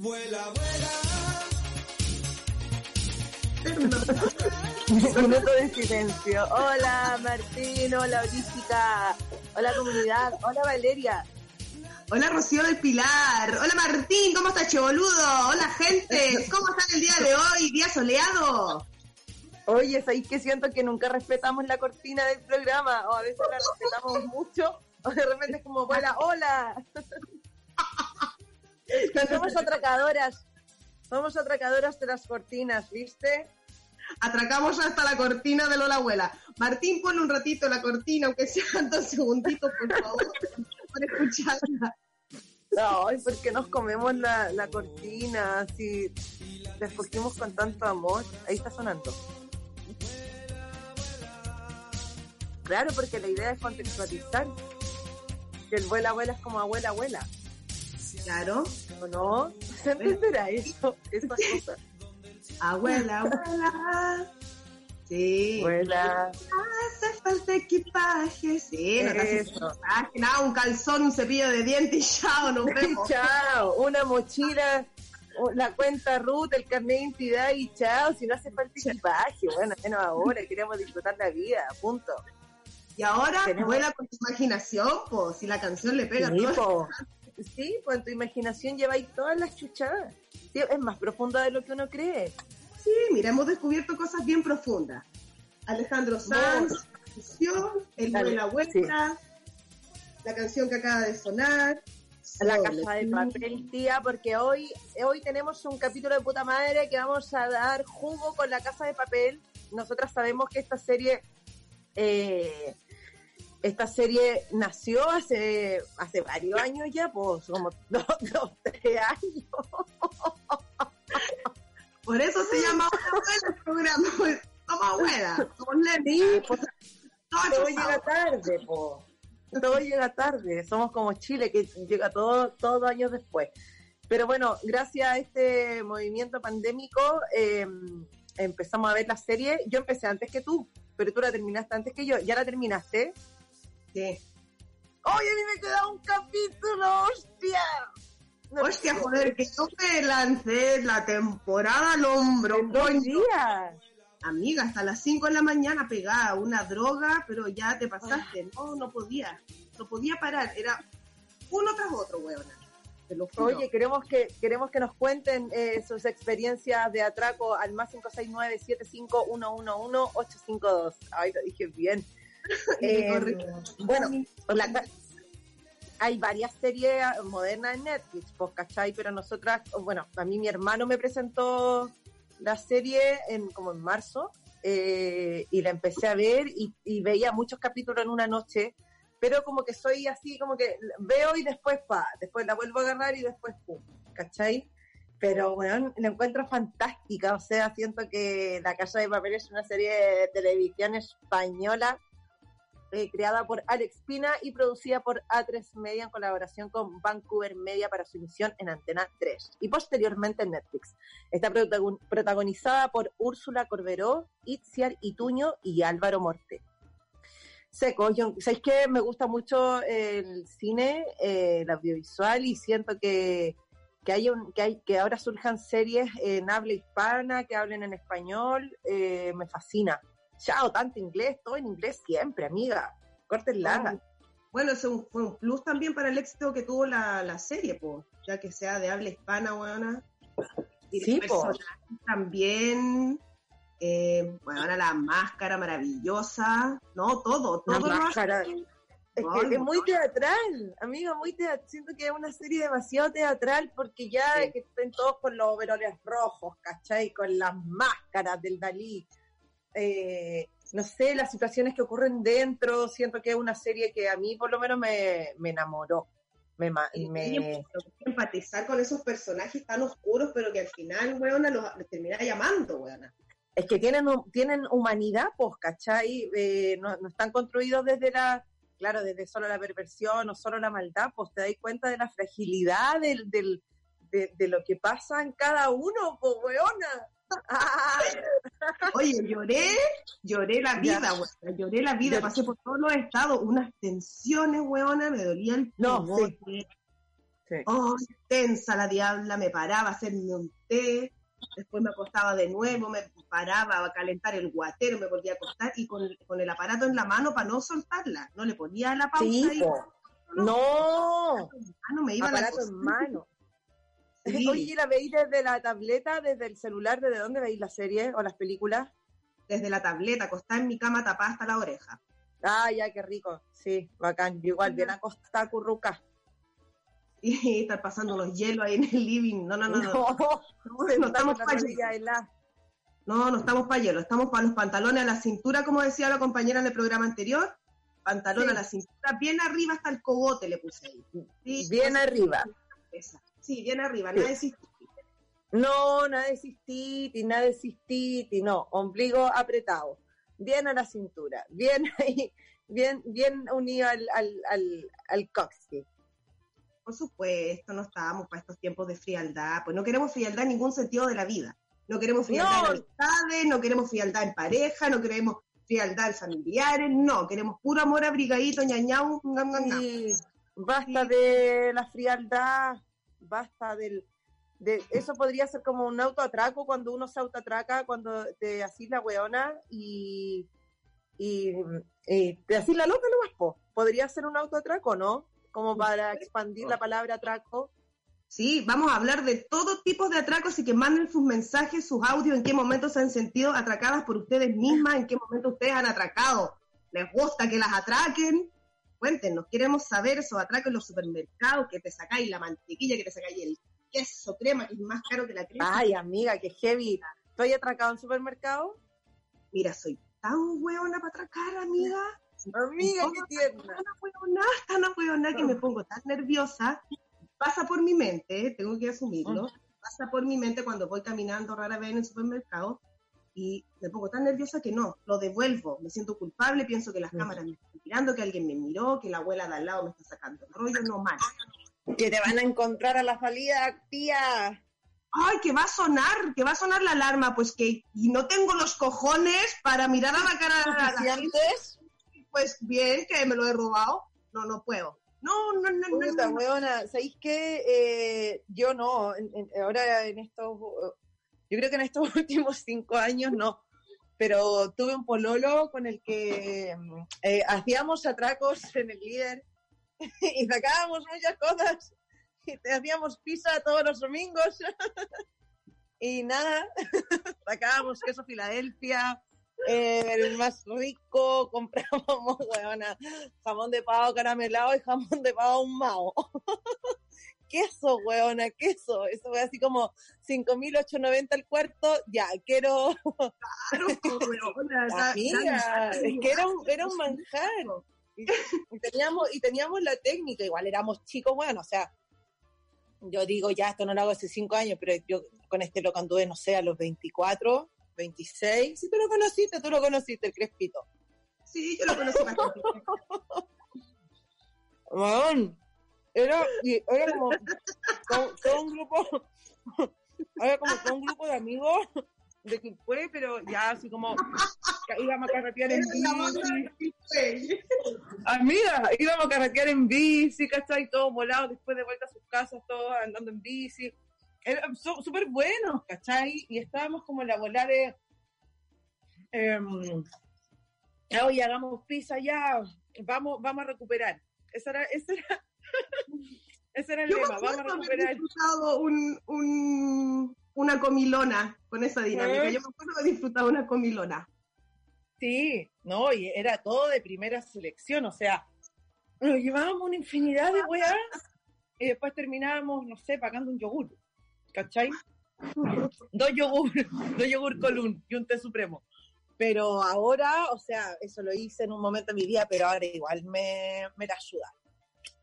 Vuela, vuela. Minuto de silencio. Hola Martín, hola Holística, hola comunidad, hola Valeria. Hola Rocío del Pilar. Hola Martín, ¿cómo estás, boludo? Hola gente, ¿cómo están el día de hoy? Día soleado. Oye, ¿sabéis que siento que nunca respetamos la cortina del programa? O a veces la respetamos mucho, o de repente es como, hola, hola. No somos atracadoras, somos atracadoras de las cortinas, ¿viste? Atracamos hasta la cortina de Lola Abuela. Martín, ponle un ratito la cortina, aunque sean dos segunditos, por favor, para escucharla. Ay, ¿por qué nos comemos la, la cortina? Si la escogimos con tanto amor. Ahí está sonando. Claro, porque la idea es contextualizar. Que el vuela abuela es como abuela abuela. Claro. ¿O no? ¿Se entenderá eso? Esa cosa. Abuela, abuela. Sí. Abuela. Hace falta equipaje. Sí, no te equipaje, nada, un calzón, un cepillo de dientes y chao, nos vemos. chao. Una mochila, la cuenta RUT, el carnet de identidad y chao. Si no hace falta equipaje, bueno, menos ahora. Queremos disfrutar la vida, punto. Y ahora Tenemos- vuela con tu imaginación, pues, si la canción le pega Sí, todo. Sí, pues en tu imaginación lleváis todas las chuchadas. Sí, es más profunda de lo que uno cree. Sí, mira, hemos descubierto cosas bien profundas. Alejandro Sanz, canción, El de la vuelta, la canción que acaba de sonar. La casa de papel, tía, porque hoy, hoy tenemos un capítulo de puta madre que vamos a dar jugo con la casa de papel. Nosotras sabemos que esta serie, eh, esta serie nació hace, hace varios años ya, pues como dos, dos, tres años. Por eso se llama el programa. Somos abuela. Sí, pues, Todo llega tarde, po. Todo llega tarde. Somos como Chile, que llega todo, todo años después. Pero bueno, gracias a este movimiento pandémico, eh, empezamos a ver la serie. Yo empecé antes que tú, pero tú la terminaste antes que yo. ¿Ya la terminaste? Sí. ¡Oye, a mí me queda un capítulo! ¡Hostia! No Hostia, joder, que yo me lancé la temporada al hombro. En dos coño. días. Amiga, hasta las 5 de la mañana pegada una droga, pero ya te pasaste. No, no podía. No podía parar. Era uno tras otro, weona. Te lo juro. Oye, queremos que queremos que nos cuenten eh, sus experiencias de atraco al más 569-75111-852. Ay, lo dije bien. Eh, bueno, hay varias series modernas en Netflix, pues, ¿cachai? Pero nosotras, bueno, a mí mi hermano me presentó la serie en como en marzo eh, y la empecé a ver y, y veía muchos capítulos en una noche, pero como que soy así, como que veo y después pa, después la vuelvo a agarrar y después pum, ¿cachai? Pero bueno, la encuentro fantástica, o sea, siento que La Casa de Papel es una serie de televisión española eh, creada por Alex Pina y producida por A3 Media en colaboración con Vancouver Media para su emisión en Antena 3 y posteriormente en Netflix. Está protagon- protagonizada por Úrsula Corberó, Itziar Ituño y Álvaro Morte. Seco, ¿sabéis que me gusta mucho el cine, eh, el audiovisual y siento que, que, hay un, que, hay, que ahora surjan series en habla hispana, que hablen en español, eh, me fascina. Chao, tanto inglés, todo en inglés siempre, amiga. Córtenla. Bueno, eso un- fue un plus también para el éxito que tuvo la, la serie, pues, ya que sea de habla hispana, weona. Y Sí, po. personajes también. Eh, bueno, ahora la máscara maravillosa. No, todo, La todo. lo máscara. Es que es muy no. teatral, amiga, muy teatral. Siento que es una serie demasiado teatral porque ya Sí. que estén todos con los overoles rojos, ¿cachai? Con las máscaras del Dalí. Eh, no sé, las situaciones que ocurren dentro, siento que es una serie que a mí por lo menos me, me enamoró. Me, me- empatizar con esos personajes tan oscuros, pero que al final, weona, los, los termina llamando, weona. Es que tienen, tienen humanidad, pues, ¿cachai? Eh, no, no están construidos desde la, claro, desde solo la perversión o solo la maldad, pues te das cuenta de la fragilidad del, del, de, de lo que pasa en cada uno, pues, weona. Oye, lloré, lloré la vida, weona, lloré la vida, pasé por todos los estados, unas tensiones, weona, me dolía el No, sí. Oh, tensa la diabla, me paraba a hacerme un té, después me acostaba de nuevo, me paraba a calentar el guatero, me volvía a acostar y con, con el aparato en la mano para no soltarla, no le ponía la pausa Sí, po. No, mano, me iba la aparato cosa. en mano. Sí. Oye, ¿la veis desde la tableta, desde el celular? ¿Desde dónde veis la serie o las películas? desde la tableta, acostada en mi cama tapada hasta la oreja. Ah, ya, qué rico. Sí, bacán. Yo igual, bien acostada, curruca. Y estar pasando los hielos ahí en el living. No, no, no, no. No, No, no estamos para helada. No, no estamos para hielo, estamos para los pantalones a la cintura, como decía la compañera en el programa anterior. Pantalón Sí. a la cintura, bien arriba hasta el cogote le puse ahí. Sí, Bien arriba. esa. Sí, bien arriba, nada de cistitis. No, nada de cistitis, nada de cistitis, no. Ombligo apretado. Bien a la cintura. Bien ahí, bien, bien unido al, al, al, al coxis. Por supuesto, no estábamos para estos tiempos de frialdad. Pues no queremos frialdad en ningún sentido de la vida. No queremos frialdad No. en amistades, no queremos frialdad en pareja, no queremos frialdad en familiares, no. Queremos puro amor abrigadito, ñañau. Sí, basta Sí. de la frialdad, basta del... De, eso podría ser como un autoatraco cuando uno se autoatraca, cuando te así la weona y, y, y te así la loca nomás, po. Podría ser un autoatraco, ¿no? Como para expandir la palabra atraco. Sí, vamos a hablar de todo tipo de atracos y que manden sus mensajes, sus audios, en qué momento se han sentido atracadas por ustedes mismas, en qué momento ustedes han atracado. ¿Les gusta que las atraquen? Cuéntenos, queremos saber esos atracos en los supermercados, que te sacáis la mantequilla, que te sacáis el queso crema, que es más caro que la crema. Ay, amiga, qué heavy. ¿Estoy atracado en supermercado? Mira, soy tan hueona para atracar, amiga. Amiga, qué no, tierna. Tan hueona, tan hueona que me pongo tan nerviosa. Pasa por mi mente, tengo que asumirlo. Pasa por mi mente cuando voy caminando rara vez en el supermercado y me pongo tan nerviosa que no, lo devuelvo. Me siento culpable, pienso que las cámaras me están mirando, que alguien me miró, que la abuela de al lado me está sacando el rollo, no mal. Que te van a encontrar a la salida, tía. Ay, que va a sonar, que va a sonar la alarma, pues que y no tengo los cojones para mirar a la cara de la gente, pues bien, que me lo he robado. No, no puedo. No, no, no, no. Puta, no, no. weona, ¿sabéis qué? Eh, yo no, en- en- ahora en estos, yo creo que en estos últimos cinco años no, pero tuve un pololo con el que mm, eh, hacíamos atracos en el líder y sacábamos muchas cosas y te hacíamos pizza todos los domingos y nada, sacábamos queso Filadelfia, eh, el más rico, comprábamos, jamón de pavo caramelado y jamón de pavo ahumado. Queso, weona, queso. Eso fue así como 5.890 el cuarto. Ya, quiero... Claro, pues, weona, Amiga, es que era un, era un manjar. Y, y teníamos, y teníamos la técnica, igual éramos chicos, bueno, o sea, yo digo, ya, esto no lo hago hace cinco años, pero yo con este lo anduve, no sé, a los 24, 26. Si tú lo conociste, tú lo conociste, el Crespito. Sí, yo lo conocí bastante. Era, y era como todo, todo un grupo, era como todo un grupo de amigos de que fue, pero ya así como íbamos a carretear en bici. Amiga, íbamos a carretear en bici, ¿cachai? Todos volados después de vuelta a sus casas, todos andando en bici. Era súper buenos, ¿cachai? Y estábamos como en la bola de... em, Oye, hagamos pizza ya, vamos, vamos a recuperar. Ese era, ese era, ese era el Yo me lema, vamos a recuperar. disfrutado un, un- una comilona con esa dinámica. ¿Eh? Yo me acuerdo haber disfrutado una comilona. Sí, no, y era todo de primera selección, o sea, nos llevábamos una infinidad de weas y después terminábamos, no sé, pagando un yogur, ¿cachai? Dos yogur, dos yogur colún y un té supremo. Pero ahora, o sea, eso lo hice en un momento de mi vida, pero ahora igual me, me la ayuda.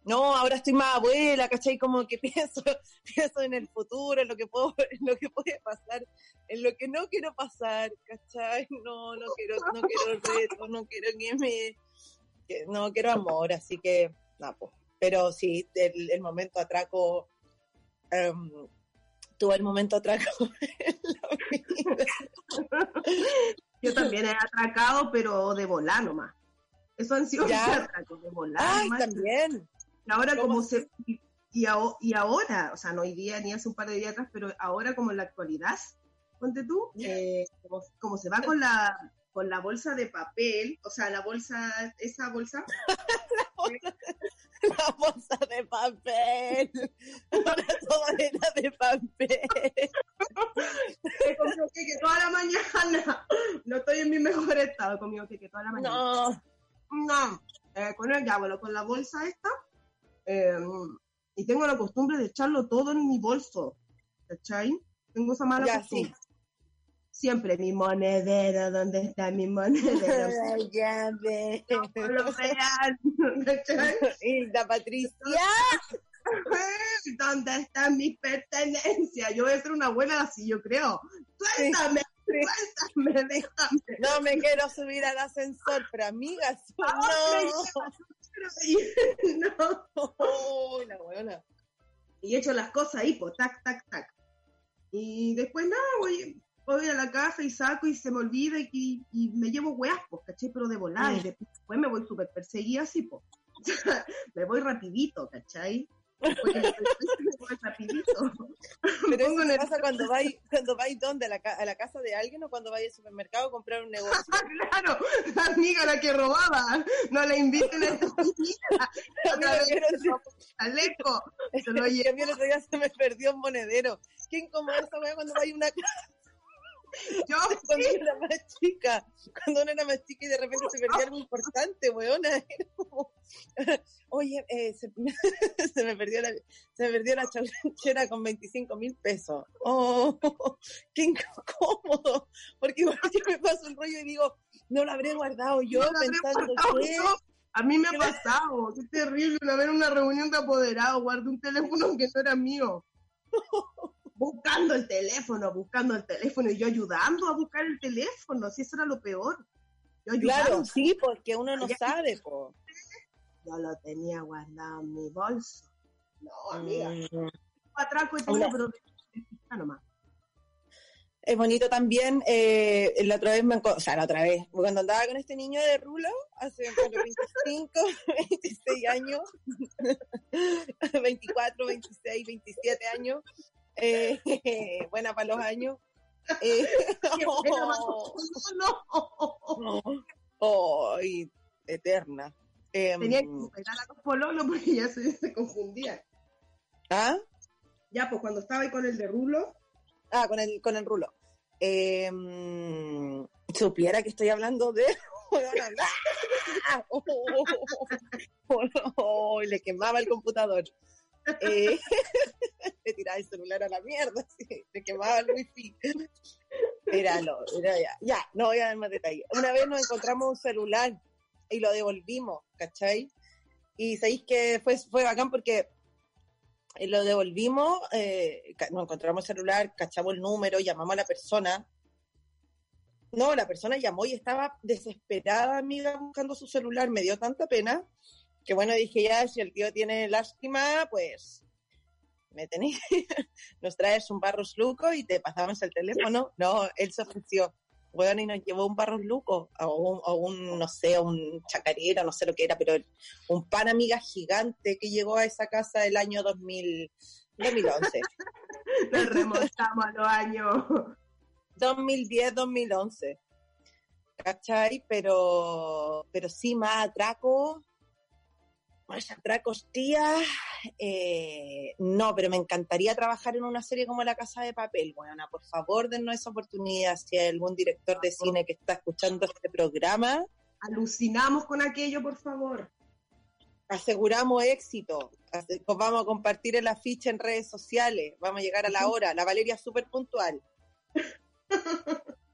No, ahora estoy más abuela, ¿cachai? Como que pienso, pienso en el futuro, en lo que puedo, en lo que puede pasar, en lo que no quiero pasar, ¿cachai? No, no quiero, no quiero reto, no quiero que me, que- no quiero amor, así que, no, pues. Pero sí, el, el momento atraco, em, tuve el momento atraco en la vida. Yo también he atracado, pero de volar nomás. Eso han sido. Ay, también. Ahora ¿Cómo como se... Y, aho- y ahora, o sea, no hoy día ni hace un par de días atrás, pero ahora como en la actualidad, ponte tú, eh, como, como se va con la con la bolsa de papel, o sea, la bolsa, esa bolsa, La bolsa de papel. Ahora todo era de papel. he comido queque toda la mañana. No estoy en mi mejor estado, he comido queque toda la mañana. No. No, eh, con el, bueno, con la bolsa esta, eh, y tengo la costumbre de echarlo todo en mi bolso, ¿cachai? Tengo esa mala Ya, costumbre. sí. Siempre mi monedero, ¿dónde está mi monedero? Ya ve. No lo vean, ¿cachai? Y la Patricia. ¿Dónde están mis pertenencias? Yo voy a ser una abuela así, yo creo. Suéltame, suéltame, déjame. No me quiero subir al ascensor, pero amigas, Ay, no. No. Oh, la buena. y echo las cosas ahí, pues, tac, tac, tac. Y después, nada, voy, voy a la casa y saco y se me olvida y, y me llevo weas, pues, ¿cachai? Pero de volar, Mm. y después me voy súper perseguida así, pues. me voy rapidito, ¿cachai? Rapidito. Pero eso en te el- pasa cuando vais, cuando vais ¿dónde? ¿A la, ca- a la casa de alguien o cuando vais al supermercado a comprar un negocio? claro, la amiga la que robaba, no la inviten a esta comida. A mí lo que era- Aleco, se lo llevo. mí el otro día se me perdió un monedero. ¿Quién como esa weá cuando vais a una casa Yo, cuando era más chica? Cuando uno era más chica y de repente se perdía algo importante, weona. Era como, oye, eh, se, se me perdió la, se me perdió la con 25 mil pesos. Oh, qué incómodo. Porque igual yo me paso el rollo y digo, no lo habré guardado yo no pensando guardado que... yo. A mí me ha pasado, qué terrible, una vez en una reunión de apoderados, guardé un teléfono que no era mío. Buscando el teléfono, buscando el teléfono, y yo ayudando a buscar el teléfono, si eso era lo peor. Yo Claro, sí, porque uno no sabe, po. yo lo tenía guardado en mi bolso. No, amiga, Mm. atraco pero ah, nomás. Es bonito también, eh, la otra vez me o sea, la otra vez, cuando andaba con este niño de rulo, hace bueno, 25, 26 años, 24, 26, 27 años, eh, buena para los años. Eh, No, ¡Ay, eterna! Em, tenía que superar a los pololos porque ya se, se confundía. ¿Ah? Ya, pues cuando estaba ahí con el de Rulo, Ah, con el, con el rulo. Eh, supiera que estoy hablando de. Oh, oh, oh, le quemaba el computador. Eh, le tiraba el celular a la mierda, sí, le quemaba el wifi. Era lo, era ya. Ya, no voy a dar más detalles. Una vez nos encontramos un celular y lo devolvimos, ¿cachai? Y sabéis que fue, fue bacán porque eh, lo devolvimos, eh, nos encontramos el celular, cachamos el número, llamamos a la persona. No, la persona llamó y estaba desesperada, amiga, buscando su celular. Me dio tanta pena que, bueno, dije ya, si el tío tiene lástima, pues me tenéis, nos traes un barros luco y te pasamos el teléfono. No, él se ofreció. Bueno, y nos llevó un barros luco, o un, o un, no sé, un chacarero, no sé lo que era, pero un pan amiga gigante que llegó a esa casa el año 2000, 2011. nos remontamos a los años. 2010, 2011. ¿Cachai? Pero, pero sí, más atraco. Más atracos, tía. Eh, no, pero me encantaría trabajar en una serie como La Casa de Papel. Bueno, por favor, dennos esa oportunidad. Si hay algún director de cine que está escuchando este programa, Alucinamos con aquello, por favor. aseguramos éxito. Ase- Vamos a compartir el afiche en redes sociales. Vamos a llegar a la hora. La Valeria es súper puntual.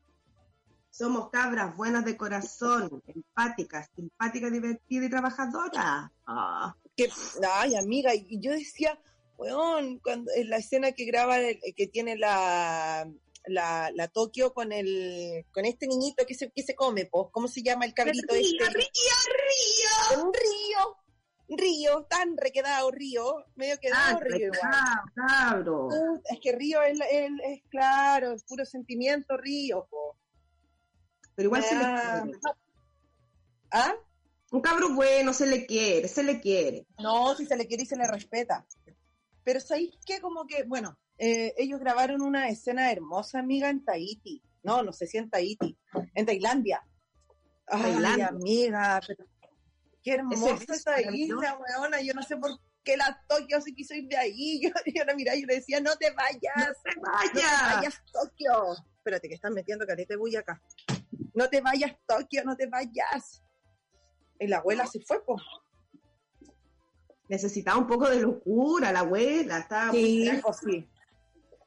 Somos cabras buenas de corazón, empáticas, simpáticas, divertidas y trabajadoras. Ah, que, ay, amiga, y yo decía, weón, cuando, en la escena que graba, el- que tiene la, la, la Tokio con el, con este niñito que se, que se come, po, ¿cómo se llama el cabrito Río, este? río, río. Un río, río, tan requedado río, medio quedado Ah, río igual. Uh, Es que río es, es, es claro, es puro sentimiento río, po. Pero igual se le Ah. quiere. ¿Ah? Un cabro bueno, se le quiere, se le quiere. No, si se le quiere y se le respeta. Pero ¿sabéis qué? Como que, bueno, eh, ellos grabaron una escena hermosa, amiga, en Tahiti. No, no sé si en Tahiti. En Tailandia. Ay, Tailandia. amiga, pero qué hermosa Ese- esa isla, weona. Yo no sé por qué la Tokio sí que soy de ahí. Yo, yo la miraba y le decía, no te vayas. ¡Se No te vaya! vayas, Tokio. Espérate, que están metiendo carete bulla acá. No te vayas, Tokio, no te vayas. Y la abuela se fue, pues. Necesitaba un poco de locura, la abuela. Estaba Sí, muy sí.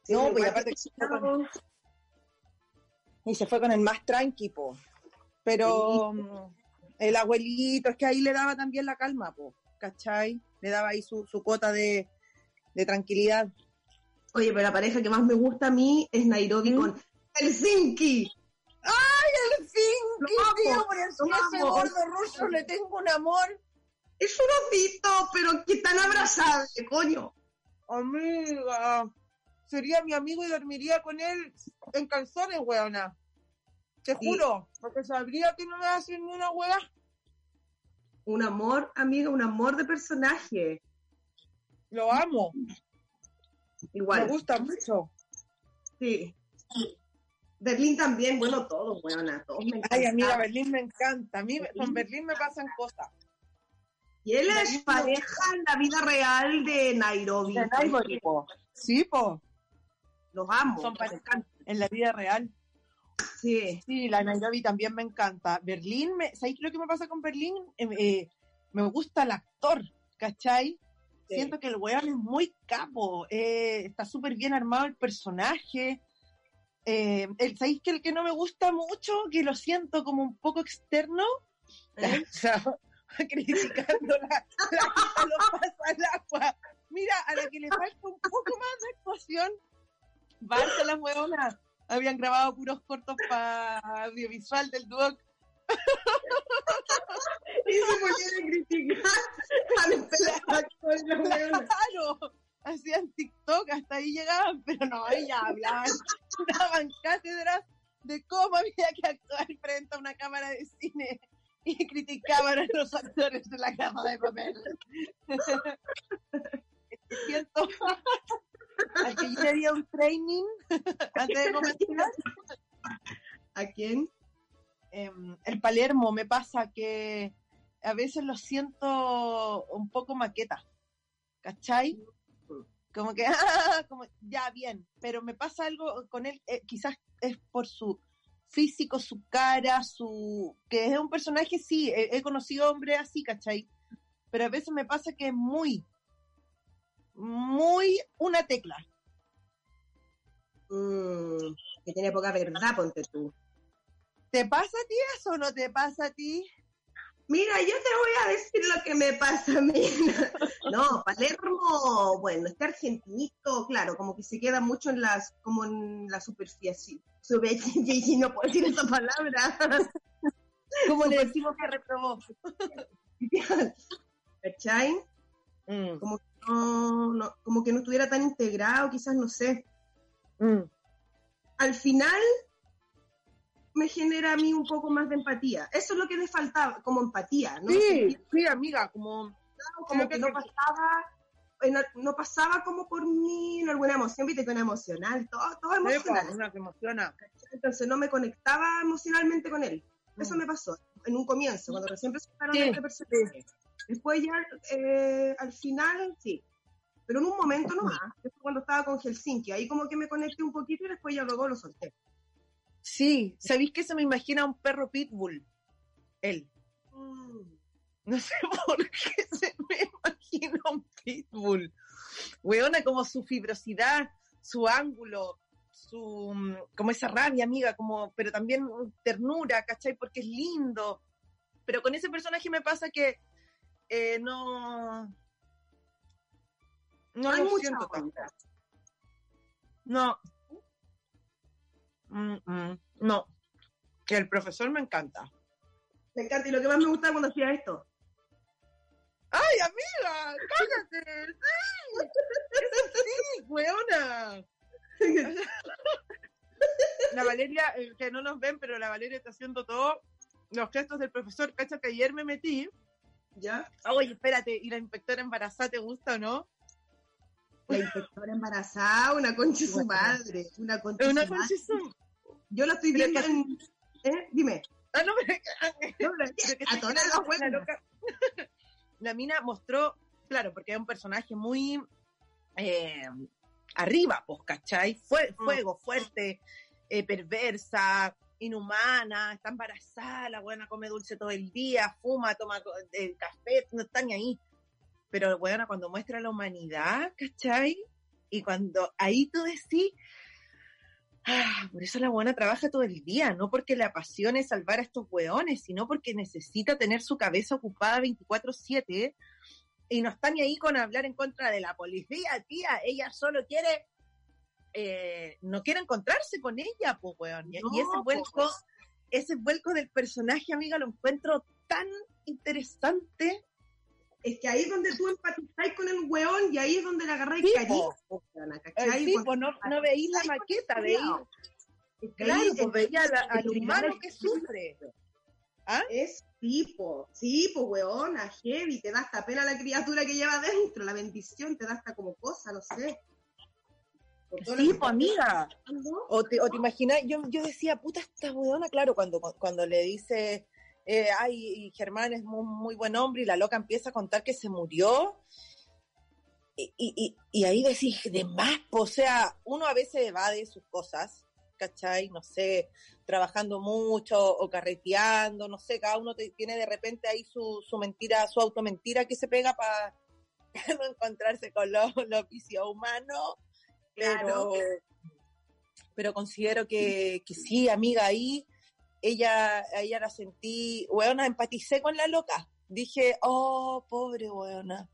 Sí, No, pues aparte que se fue con- estaba- y se fue con el más tranqui, po. Pero mm, el abuelito, es que ahí le daba también la calma, po. ¿Cachai? Le daba ahí su, su cuota de, de tranquilidad. Oye, pero la pareja que más me gusta a mí es Nairobi ¿Mm? con Helsinki. ¡Qué amo, tío! Ese gordo ruso le tengo un amor. Es un osito, pero que tan abrazable, coño. Amiga, sería mi amigo y dormiría con él en calzones, weona. Te Sí. juro, porque sabría que no me ni una wea. Un amor, amiga, un amor de personaje. Lo amo, me Igual, gusta mucho. sí. Berlín también, bueno, todos, weona, todos me Ay, amiga, encantaban. Berlín me encanta. A mí con Berlín me pasan cosas. Y él es Berlín me pareja en la vida real de Nairobi. De Nairobi, po. Sí, po. Los amo. Son me pareja encantan. en la vida real. Sí. Sí, la Nairobi también me encanta. Berlín, me, ¿sabéis lo que me pasa con Berlín? Eh, eh, me gusta el actor, ¿cachai? Sí. Siento que el weón es muy capo. eh, está súper bien armado el personaje. Eh, el, ¿Sabéis que el que no me gusta mucho, que lo siento como un poco externo? ¿Eh? Criticando la, la que lo pasa al agua. Mira, a la que le falta un poco más de actuación, Barça las huevonas. Habían grabado puros cortos para audiovisual del Duoc. Y se ponían a criticar a los actores. Claro, hacían TikTok, hasta ahí llegaban, pero no, ella hablaban, daban cátedras de cómo había que actuar frente a una cámara de cine y criticaban a los actores de la casa de papel. Es yo le di un training antes de comenzar, ¿A quién? em, el Palermo me pasa que a veces lo siento un poco maqueta, ¿cachai? Como que, ah, como, ya bien, pero me pasa algo con él, eh, quizás es por su físico, su cara, su que es un personaje, sí, he, he conocido hombres así, ¿cachai? Pero a veces me pasa que es muy, muy una tecla. Mm, que tiene poca verdad, ponte tú. ¿Te pasa a ti eso o no te pasa a ti? Mira, yo te voy a decir lo que me pasa a mí. No, Palermo, bueno, este argentinito, claro, como que se queda mucho en las, como en la superficie. Superficie, no puedo decir esa palabra. Como le decimos que reprobó. ¿Cachai? Mm, Como que no, no- como que no estuviera tan integrado, quizás, no sé. mm. Al final me genera a mí un poco más de empatía. Eso es lo que me faltaba, como empatía, ¿no? Sí, sí, amiga, como como Creo que que no pasaba, no pasaba como por mí en alguna emoción, viste que una emocional, todo, todo emocional. una que emociona. Entonces no me conectaba emocionalmente con él. Eso Mm. me pasó en un comienzo, cuando recién presentaron Sí, a este personaje. Después ya, eh, al final, sí. Pero en un momento no más, que fue cuando estaba con Helsinki, ahí como que me conecté un poquito y después ya luego lo solté. Sí, ¿sabéis que se me imagina un perro pitbull? Él. Mm. No sé por qué se me imagina un pitbull. Weona, como su fibrosidad, su ángulo, su mm, como esa rabia, amiga, como, pero también ternura, ¿cachai? Porque es lindo. Pero con ese personaje me pasa que eh, no, No hay lo siento tanto. No. Mm, mm, no. Que el profesor me encanta. Me encanta. Y lo que más me gusta cuando hacía esto. ¡Ay, amiga! ¡Cállate! ¡Sí! ¡Eso sí, weona! La Valeria, eh, que no nos ven, pero la Valeria está haciendo todo los gestos del profesor. Cacha que ayer me metí. ¿Ya? Oye, espérate, ¿y la inspectora embarazada te gusta o no? La inspectora embarazada, una concha su madre. Una concha una su madre. Yo lo estoy viendo que- en... ¿Eh? Dime. Ah, no, pero, No, pero que a todas la las buenas. la loca- la mina mostró, claro, porque es un personaje muy eh, arriba, pues, ¿cachai? Fue, Mm. fuego, fuerte, eh, perversa, inhumana, está embarazada, la buena come dulce todo el día, fuma, toma eh, café, no está ni ahí. Pero buena, cuando muestra la humanidad, ¿cachai? Y cuando ahí tú decís, ah, por eso la buena trabaja todo el día, no porque le apasione salvar a estos hueones, sino porque necesita tener su cabeza ocupada 24/7 y no está ni ahí con hablar en contra de la policía, tía, ella solo quiere, eh, no quiere encontrarse con ella, pues, weón. Y, y ese vuelco, po. ese vuelco del personaje, amiga, lo encuentro tan interesante. Es que ahí es donde tú empatizáis con el weón y ahí es donde le agarráis cariño. ¿cachai? pues no, no veí la maqueta, cuando veí, culiao. Es que claro, pues es- veía la- al el humano que sufre. ¿Ah? Es tipo, sí, pues weona, heavy, te da hasta pena la criatura que lleva dentro, la bendición te da hasta como cosa, no sé. Sí, pues amiga. O te, o te imaginas, yo, yo decía, puta, esta weona, claro, cuando, cuando le dice, eh, ay, y Germán es muy, muy buen hombre y la loca empieza a contar que se murió. Y, y, y- y ahí decís, de más, o sea, uno a veces evade sus cosas, ¿cachai? No sé, trabajando mucho o carreteando, no sé, cada uno te- tiene de repente ahí su, su mentira, su automentira que se pega para no encontrarse con los los vicios humanos. Claro. Pero, pero considero que, que sí, amiga, ahí ella, ella la sentí, weona, empaticé con la loca. Dije, oh, pobre weona.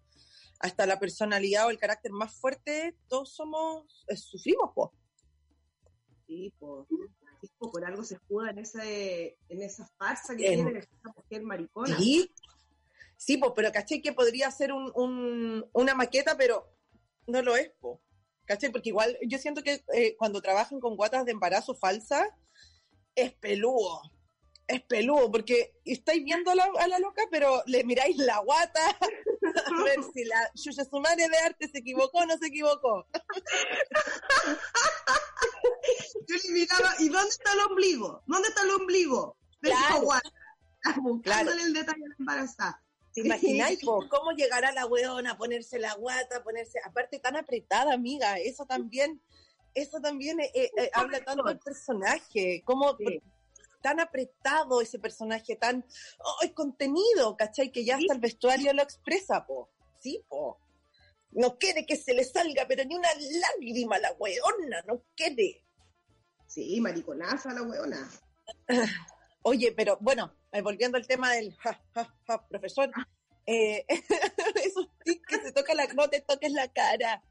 Hasta la personalidad o el carácter más fuerte, todos somos, eh, sufrimos, po. Sí, sí, po, por algo se escuda en, ese, en esa farsa que En- tiene esa mujer maricona. Sí, sí, po, pero caché que podría ser un, un- una maqueta, pero no lo es, po. ¿Cachai? Porque igual yo siento que eh, cuando trabajan con guatas de embarazo falsas, es peludo. Es peludo, porque estáis viendo a la, a la loca, pero le miráis la guata a ver si la Yuya Sumare de arte se equivocó o no se equivocó. Yo le miraba, ¿y dónde está el ombligo? ¿Dónde está el ombligo? De esa Claro. guata. Buscándole Claro. el detalle a la embarazada. ¿Te imagináis cómo llegará la weona a ponerse la guata, ponerse, aparte tan apretada, amiga? Eso también, eso también eh, eh, habla tanto del personaje, cómo Sí. tan apretado ese personaje, tan oh, es contenido, ¿cachai? Que ya hasta el vestuario lo expresa, po. Sí, po. No quiere que se le salga, pero ni una lágrima la weona, no quiere. Sí, mariconaza la weona. Oye, pero bueno, eh, volviendo al tema del ja, ja, ja, profesor, eh, esos tics que se toca la, no te toques la cara.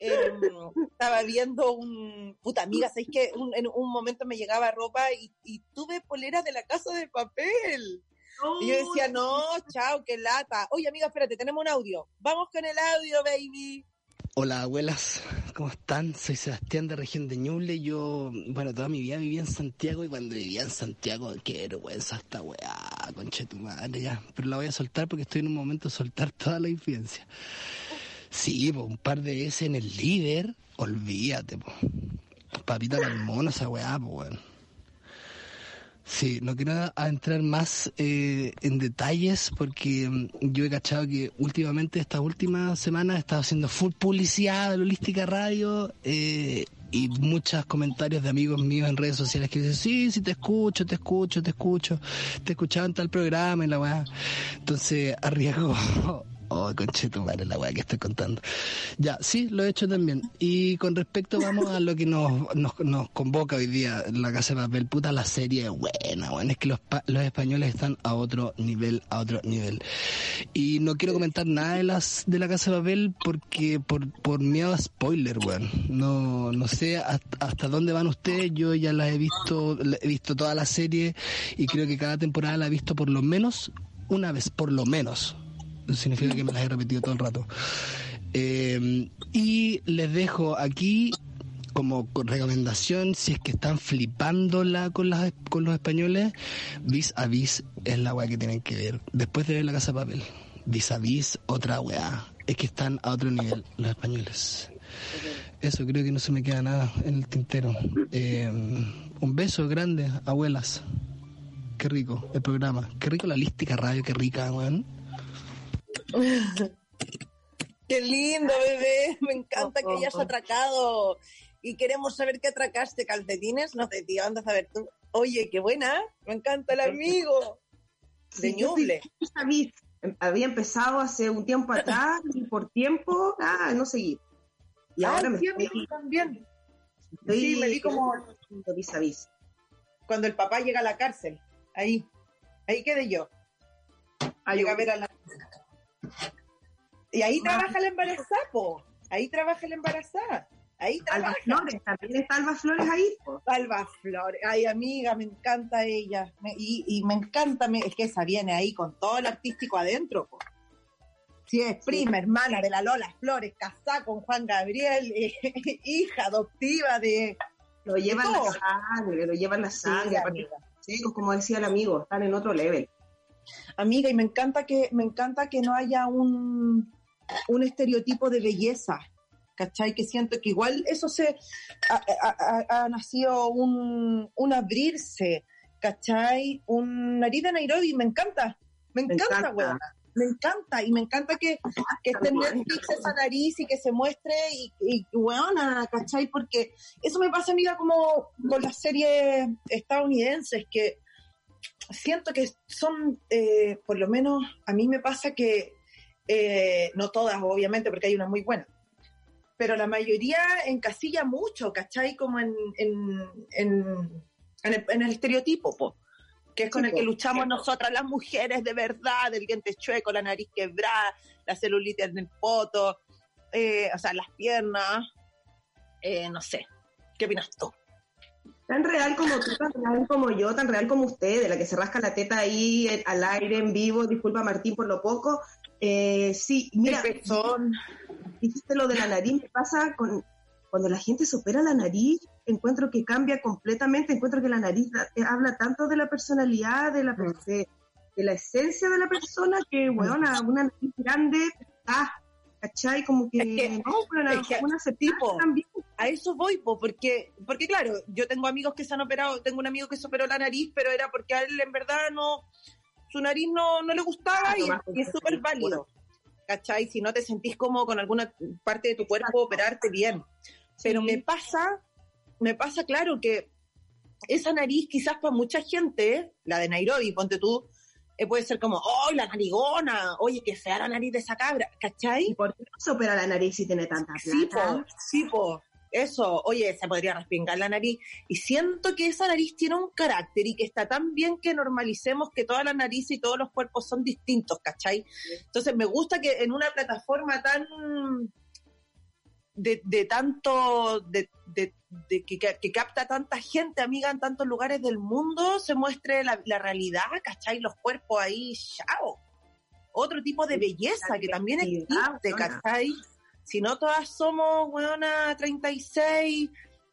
Eh, estaba viendo un, puta amiga, ¿sabéis que un- en un momento me llegaba ropa y, y tuve poleras de la casa de papel? Y yo decía, no, chao, qué lata. Oye, amiga, espérate, tenemos un audio. Vamos con el audio, baby. Hola abuelas, ¿cómo están? Soy Sebastián de región de Ñuble. Yo, bueno, toda mi vida viví en Santiago y cuando vivía en Santiago, qué vergüenza esta weá, conche tu madre ya. Pero la voy a soltar porque estoy en un momento de soltar toda la infidencia. Sí, po, un par de veces en el líder, olvídate, po. Papita palmona esa weá, po, weón. Sí, no quiero entrar más eh, en detalles porque mm, yo he cachado que últimamente, estas últimas semanas, he estado haciendo full publicidad de Holística Radio eh, y muchos comentarios de amigos míos en redes sociales que dicen, sí, sí, te escucho, te escucho, te escucho, te escuchaba en tal programa y la weá. Entonces, arriesgo Oh, conche tu madre, la weá que estoy contando. Ya, sí, lo he hecho también. Y con respecto, vamos a lo que nos, nos, convoca hoy día la Casa de Papel. Puta, la serie es buena, weón. Es que los, los españoles están a otro nivel, a otro nivel. Y no quiero comentar nada de las de la Casa de Papel porque por, por miedo a spoiler, weón. No, no sé hasta, hasta dónde van ustedes. Yo ya las he visto, he visto toda la serie y creo que cada temporada la he visto por lo menos una vez, por lo menos. Significa que me las he repetido todo el rato. Eh, y les dejo aquí como recomendación, si es que están flipándola con, las, con los españoles, vis a vis es la weá que tienen que ver. Después de ver la casa de papel, vis a vis otra weá. Es que están a otro nivel los españoles. Eso, creo que no se me queda nada en el tintero. Eh, un beso grande, abuelas. Qué rico el programa. Qué rico la lística radio, qué rica, weón. Qué lindo, bebé. Me encanta que hayas atracado. Y queremos saber qué atracaste, calcetines. No sé, tío, andas a ver tú. Oye, qué buena. Me encanta el amigo. De Sí, Ñuble. vis- había empezado hace un tiempo atrás y por tiempo, ah, no seguí. Y Ah, ahora me estoy, amigo, también. estoy Sí, me vi como vis a vis. cuando el papá llega a la cárcel. Ahí. Ahí quedé yo. Llega a ver a la... Y ahí trabaja la embarazada, po. Ahí trabaja la embarazada. Ahí Alba trabaja. Flores, también está Alba Flores ahí. po. Alba Flores. Ay, amiga, me encanta ella. Me- y, y me encanta, me- es que esa viene ahí con todo el artístico adentro. po. Sí, es prima, hermana de la Lola Flores, casada con Juan Gabriel, eh, hija adoptiva de... Lo llevan la sangre, lo llevan la Sí, sangre. amiga. secos, como decía el amigo, están en otro level. Amiga, y me encanta que, me encanta que no haya un, un estereotipo de belleza, ¿cachai? Que siento que igual eso se ha, ha- ha- ha nacido un, un abrirse, ¿cachai? Un nariz de Nairobi, me encanta, me encanta. Me encanta, y me encanta que, que esté en Netflix esa nariz y que se muestre, y, y weona, ¿cachai? Porque eso me pasa, amiga, como con las series estadounidenses, que siento que son, eh, por lo menos a mí me pasa que, eh, no todas, obviamente, porque hay una muy buena, pero la mayoría encasilla mucho, ¿cachai? Como en, en, en, en el, en el estereotipo, po, que es con Sí, el que luchamos nosotras las mujeres de verdad, el diente chueco, la nariz quebrada, la celulitis en el poto, eh, o sea, las piernas, eh, no sé. ¿Qué opinas tú? Tan real como tú, tan real como yo, tan real como usted, de la que se rasca la teta ahí eh, al aire, en vivo. Disculpa, Martín, por lo poco. Eh, sí, mira, dijiste lo de la nariz, me pasa con cuando la gente se opera la nariz, encuentro que cambia completamente, encuentro que la nariz da- eh, habla tanto de la personalidad, de la, Mm. de, de la esencia de la persona, que, bueno, una nariz grande, ah, ¿cachai? Como que, Es que- no, es que, una tipo, también. a eso voy, po, porque, porque claro, yo tengo amigos que se han operado, tengo un amigo que se operó la nariz, pero era porque a él en verdad no, su nariz no, no le gustaba Ah, y, es súper válido. ¿Cachai? Si no te sentís como con alguna parte de tu cuerpo, operarte bien. Pero Sí. me pasa, me pasa claro que esa nariz quizás para mucha gente, la de Nairobi, ponte tú, puede ser como, ¡oh, la narigona! Oye, qué fea la nariz de esa cabra, ¿cachai? ¿Y por qué no se opera la nariz si tiene tanta Sí, plata? po, sí, po. Eso, oye, se podría respingar la nariz. Y siento que esa nariz tiene un carácter y que está tan bien que normalicemos que toda la nariz y todos los cuerpos son distintos, ¿cachai? Entonces me gusta que en una plataforma tan de, de tanto, de, de- de que, que- que capta tanta gente, amiga, en tantos lugares del mundo, se muestre la, la realidad, ¿cachai? Los cuerpos ahí, chao. Otro tipo de belleza que también existe. ¿cachai? Si no todas somos, weona, 36,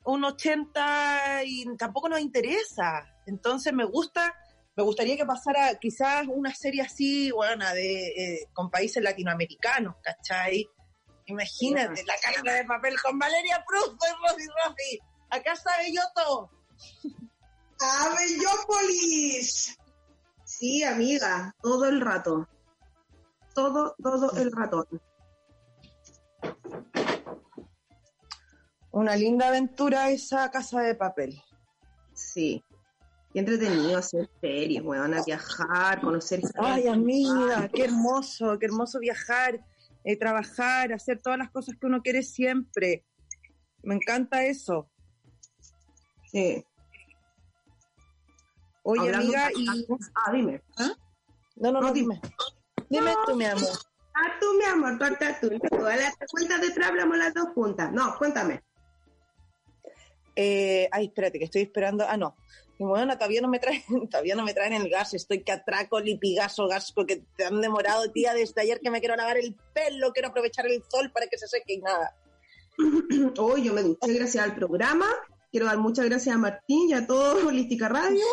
un 80 y tampoco nos interesa. Entonces me gusta, me gustaría que pasara quizás una serie así, weona, de, eh, con países latinoamericanos, ¿cachai? Imagínate, la casa de papel con Valeria Cruz y Rosy Rosy. Acá está Belloto. ¡Abellópolis! Sí, amiga, todo el rato. Todo, todo el rato. Una linda aventura esa casa de papel. Sí. Qué entretenido hacer series, weón, a viajar, conocer Ay, amiga, qué hermoso, qué hermoso viajar, eh, trabajar, hacer todas las cosas que uno quiere siempre. Me encanta eso. Sí. Oye, Hablando amiga, y... Ah, dime. No, no, no, No, dime. Dime tú, mi amor. Ah, tú, mi amor, cuenta tú. Todas las cuentas de atrás hablamos las dos juntas. No, cuéntame. Eh, ay, espérate, que estoy esperando. Ah, no. Y bueno, todavía no me traen, todavía no me traen el gas. Estoy que atraco, lipigaso, gasco, que te han demorado, tía, desde ayer que me quiero lavar el pelo, quiero aprovechar el sol para que se seque y nada. Hoy yo me duché gracias al programa. Quiero dar muchas gracias a Martín y a todo Holística Radio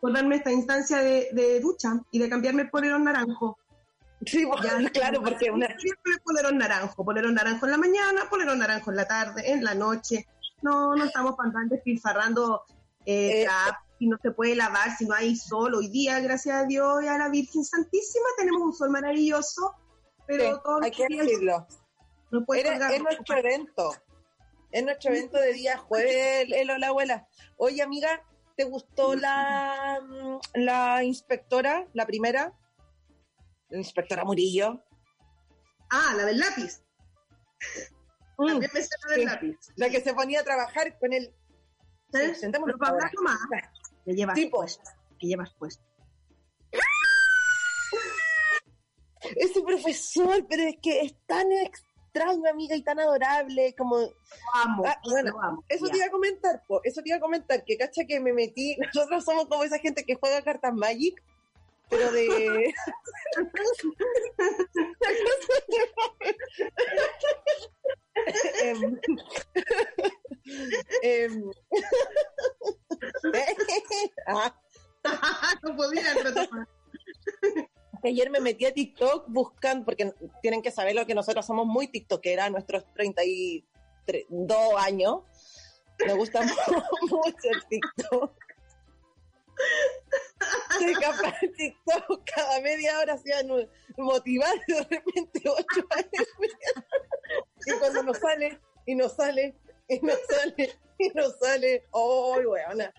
por darme esta instancia de, de ducha y de cambiarme el polerón naranjo. Sí, bueno, claro, porque una, Siempre polerón naranjo, polerón naranjo en la mañana, polerón naranjo en la tarde, en la noche. No, no estamos pantando despilfarrando eh, Eh, si no se puede lavar, si no hay sol. Hoy día, gracias a Dios y a la Virgen Santísima, tenemos un sol maravilloso, pero sí, todos hay que decirlo. no puede Era- es nuestro evento. Es nuestro evento de día jueves, el, el Hola Abuela. Oye, amiga, ¿te gustó la, mm, la inspectora, la primera? La inspectora Murillo. Ah, la del lápiz. Mm, También me la del sí. lápiz. la que se ponía a trabajar con el... ¿Eh? Sí, Pero para hablar más, ¿qué llevas Tipo. puesto? ¿Qué llevas puesto? Ese profesor, pero es que es tan extraño, amiga, y tan adorable, como... Amo, Ah, bueno. Eso Ya. te iba a comentar, po, eso te iba a comentar, que cacha que me metí, nosotros somos como esa gente que juega cartas Magic, pero de... Em, em, ah, no podía retomar. Ayer me metí a TikTok buscando, porque tienen que saber lo que nosotros somos muy TikTokeras, nuestros 32 años. Me gusta mucho el TikTok. Soy capaz de TikTok cada media hora motivar y de repente ocho años. Y cuando nos sale, y nos sale, y nos sale, y nos sale. ¡Oh, weona!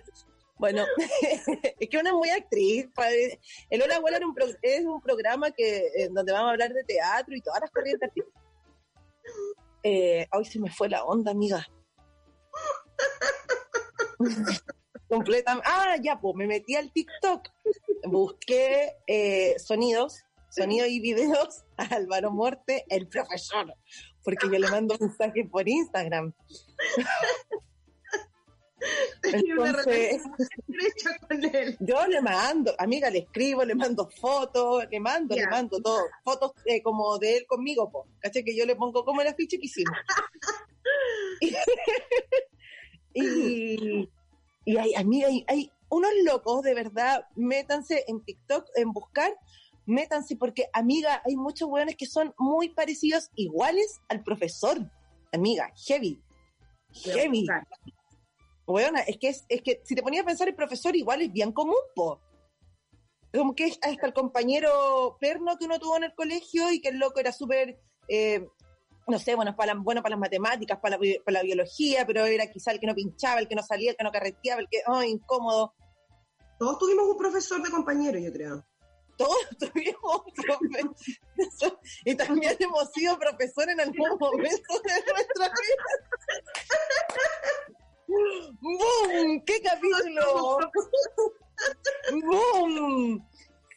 Bueno, es que una es muy actriz. pa- El Hola Abuela es un programa que en donde vamos a hablar de teatro y todas las corrientes artísticas. Eh, hoy se me fue la onda, amiga. Completamente. Ah, ya, pues me metí al TikTok. Busqué eh, sonidos, sonidos y videos a Álvaro Morte, el profesor, porque yo le mando mensajes por Instagram. Entonces- con él. Yo le mando, amiga, le escribo, le mando fotos, le mando, le mando todo. Fotos eh, como de él conmigo, po. ¿Caché? Que yo le pongo como el afiche que hicimos. y, y hay, amiga, hay, hay unos locos, de verdad, métanse en TikTok, en buscar, métanse, porque, amiga, hay muchos hueones que son muy parecidos, iguales al profesor. Amiga, heavy. Heavy. Weona, es que, es, es que si te ponías a pensar, el profesor igual es bien común, po. Como que es hasta el compañero perno que uno tuvo en el colegio y que el loco era súper, eh, no sé, bueno, para, bueno para las matemáticas, para la, bi- para la biología, pero era quizá el que no pinchaba, el que no salía, el que no carreteaba, el que, oh, incómodo. Todos tuvimos un profesor de compañero, yo creo. Todos tuvimos un profesor y también hemos sido profesor en algún momento de nuestra vida. ¡Boom! ¡Qué capítulo! ¡Boom!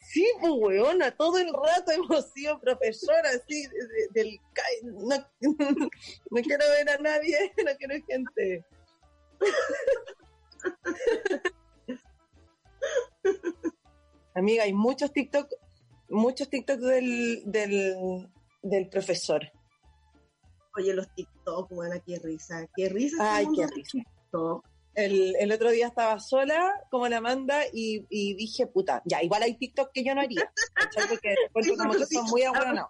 Sí, pues, weona, todo el rato hemos sido profesor así de- de- del... No, no quiero ver a nadie, no quiero gente. Amiga, hay muchos TikTok, muchos TikTok del, del, del profesor. Oye, los TikTok, buena, qué risa. Qué risa. Ay, qué risa. TikTok. El, el otro día estaba sola, como la manda, y, y dije, puta, ya, igual hay TikTok que yo no haría. Porque encuentro como que son muy abuelos.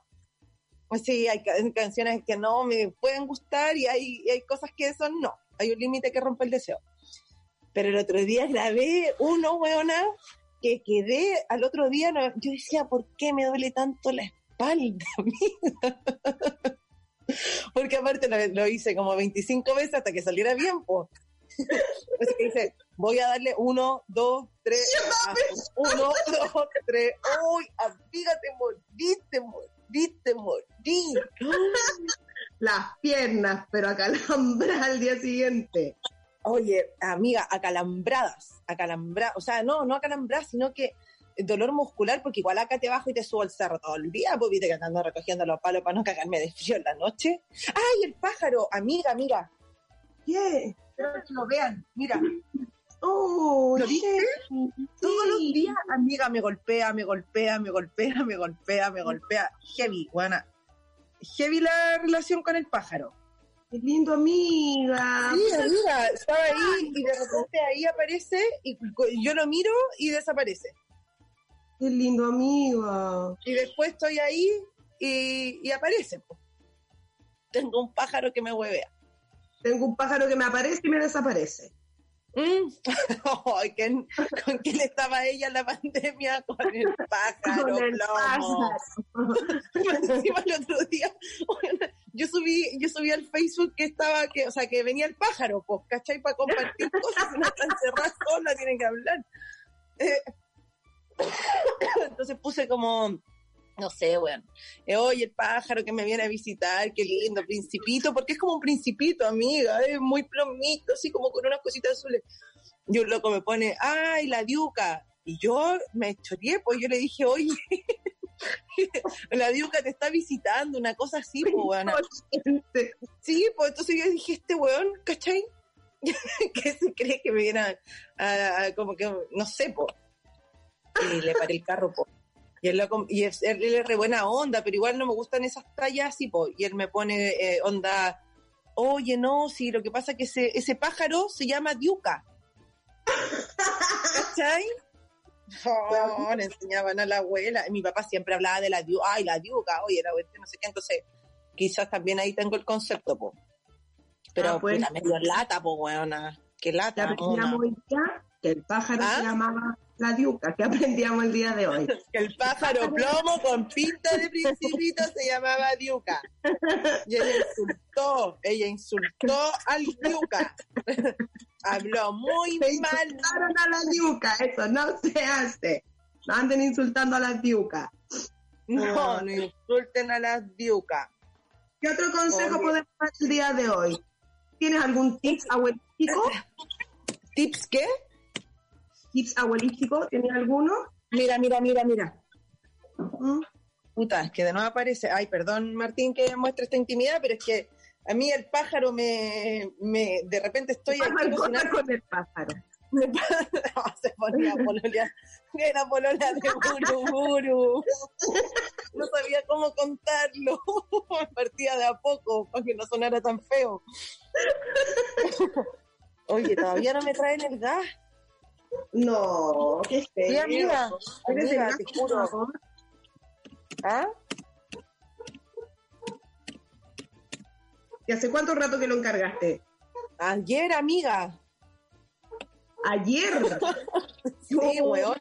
Sí, hay ca- canciones que no me pueden gustar y hay, y hay cosas que son no. Hay un límite que rompe el deseo. Pero el otro día grabé uno, weona, que quedé al otro día, no- yo decía, ¿por qué me duele tanto la espalda, amiga? Porque aparte lo, lo hice como 25 veces hasta que saliera bien, pues. Así que dice, voy a darle uno, dos, tres, ah, uno, dos, tres. Uy, amiga, te moriste, moriste, morí. Las piernas, pero acalambrar al día siguiente. Oye, amiga, acalambradas, acalambradas, o sea, no, no acalambradas, sino que dolor muscular, porque igual acá te bajo y te subo el cerro todo el día, pues viste que ando recogiendo los palos para no cagarme de frío en la noche. ¡Ay, el pájaro! Amiga, mira. ¿Qué? Quiero que lo vean, mira. Oh, ¿Lo viste? sí. Todos los días, amiga, me golpea, me golpea, me golpea, me golpea, me golpea. Heavy, buena. Heavy la relación con el pájaro. Qué lindo, amiga. Sí, amiga, estaba ahí y de repente ahí aparece y yo lo miro y desaparece. Qué lindo, amiga. Y después estoy ahí y, y aparece. Tengo un pájaro que me huevea. Tengo un pájaro que me aparece y me desaparece. Mm. Ay, ¿quién- ¿Con quién estaba ella en la pandemia? Con el pájaro, Con el plomo. pájaro. Encima el otro día, bueno, yo subí, yo subí al Facebook que estaba, que, o sea, que venía el pájaro, pues, ¿cachai? Para compartir cosas, no están cerradas solas, tienen que hablar. Eh, entonces puse como, no sé, bueno, eh, oye, el pájaro que me viene a visitar, qué lindo, principito, porque es como un principito, amiga, es muy plomito, así como con unas cositas azules. Y un loco me pone, ay, la diuca. Y yo me choreé, pues yo le dije, oye, la diuca te está visitando, una cosa así, pues, weón. Sí, pues entonces yo dije, este weón, ¿cachai? que se cree que me viene a, a- a- como que, no sé, pues. Y le paré el carro, pues. Y él, lo- y es- él, él es re buena onda, pero igual no me gustan esas tallas así, pues. Y él me pone eh, onda, oye, no, sí, lo que pasa es que ese, ese pájaro se llama diuca. ¿Cachai? Oh, le enseñaban a la abuela. Y mi papá siempre hablaba de la diuca. Ay, la diuca, oye, la abuela, no sé qué. Entonces, quizás también ahí tengo el concepto, po. Pero Ah, pues. puta, medio lata, po, weona. Qué lata, hoy día que el pájaro ¿Ah? se llamaba la diuca, que aprendíamos el día de hoy. El pájaro plomo con pinta de principito se llamaba diuca. Y ella insultó, ella insultó al diuca. Habló muy Se mal. insultaron a la diuca, eso no se hace. No anden insultando a la diuca. No, no insulten a las diucas. ¿Qué otro consejo podemos dar el día de hoy? ¿Tienes algún tips abuelístico? ¿Tips qué? ¿Tips abuelístico? ¿Tienes alguno? Mira, mira, mira, mira. ¿Mm? Puta, es que de nuevo aparece. Ay, perdón, Martín, que muestre esta intimidad, pero es que a mí el pájaro me. me de repente estoy aquí con el pájaro. no, se ponía pololear. Era polola de Buru Buru. No sabía cómo contarlo. Partía de a poco para que no sonara tan feo. Oye, todavía no me traen el gas. No, qué feo. Sí, amiga. Amiga, te juro. ¿Ah? ¿Y hace cuánto rato que lo encargaste? Ayer, amiga. Ayer. Sí,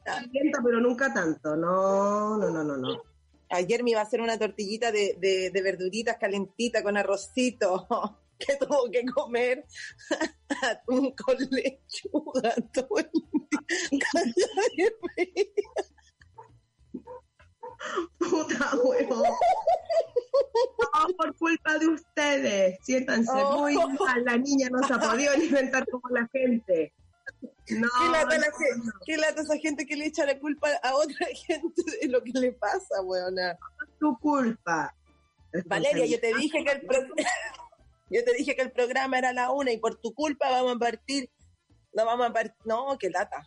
calienta, pero nunca tanto. No, no, no, no, no. Ayer me iba a hacer una tortillita de, de, de verduritas calentita con arrocito que tuvo que comer atún con lechuga todo el día. Puta huevo. No, por culpa de ustedes. Siéntanse Oh. muy mal. La niña no se ha podido alimentar como la gente. No, ¿Qué lata, la no, no. qué lata esa gente que le echa la culpa a otra gente de lo que le pasa, weona? tu culpa. Valeria, yo te dije que el yo te dije que el programa era la una y por tu culpa vamos a partir, no vamos a partir, no, qué lata.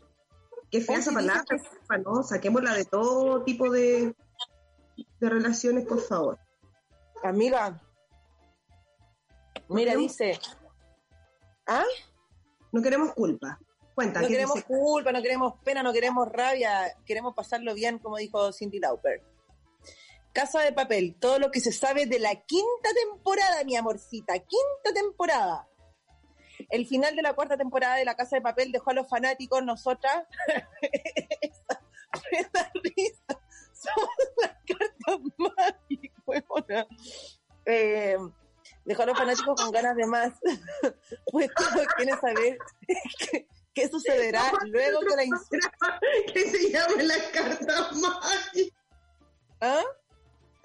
Qué fea esa palabra, culpa, no, saquémosla de todo tipo de, de relaciones, por favor. Amiga, mira, dice, ¿ah? No queremos culpa. Cuenta, No ¿qué queremos dice? culpa, no queremos pena, no queremos rabia, queremos pasarlo bien, como dijo Cindy Lauper. Casa de papel, todo lo que se sabe de la quinta temporada, mi amorcita, quinta temporada. El final de la cuarta temporada de La Casa de Papel dejó a los fanáticos, nosotras, esa, esa risa, somos las cartas mágicas, huevona. Eh, Dejó a los fanáticos con ganas de más. pues todos quieren saber qué, qué sucederá luego que la que se llame las cartas mágicas. ¿Ah?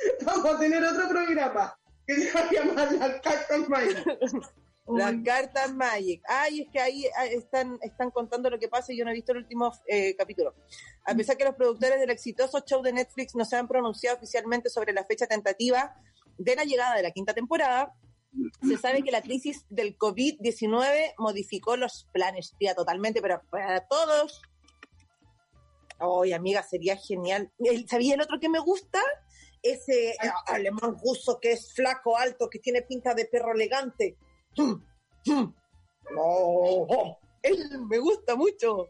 Vamos a tener otro programa que se va a llamar las cartas mágicas. Las cartas Magic. Ay, es que ahí ah, están, están contando lo que pasa y yo no he visto el último eh, capítulo. A pesar que los productores del exitoso show de Netflix no se han pronunciado oficialmente sobre la fecha tentativa de la llegada de la quinta temporada, se sabe que la crisis del COVID-19 modificó los planes, tía, totalmente, pero para todos. Ay, amiga, sería genial. ¿Sabía el otro que me gusta? Ese eh, alemán ruso que es flaco, alto, que tiene pinta de perro elegante. No, él me gusta mucho.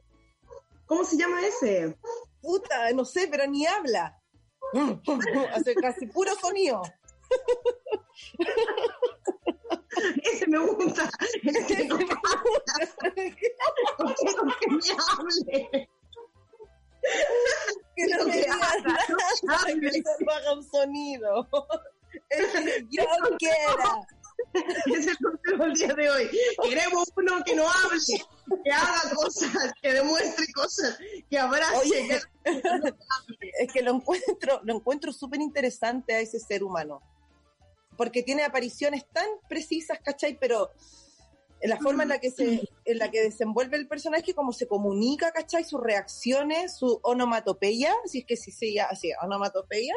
¿Cómo se llama ese? Puta, no sé, pero ni habla. Hace casi puro sonido. Ese me gusta. Ese quiero que me hable. Que no me que nada, haga un sonido. Es que yo quiera. Es el consejo del día de hoy. Queremos uno que no hable, que haga cosas, que demuestre cosas, que abrace. Oye, que- es que lo encuentro, lo encuentro súper interesante a ese ser humano. Porque tiene apariciones tan precisas, ¿cachai? Pero la forma en la que se, en la que desenvuelve el personaje, cómo se comunica, ¿cachai? Sus reacciones, su onomatopeya, si es que sí se llama así, onomatopeya,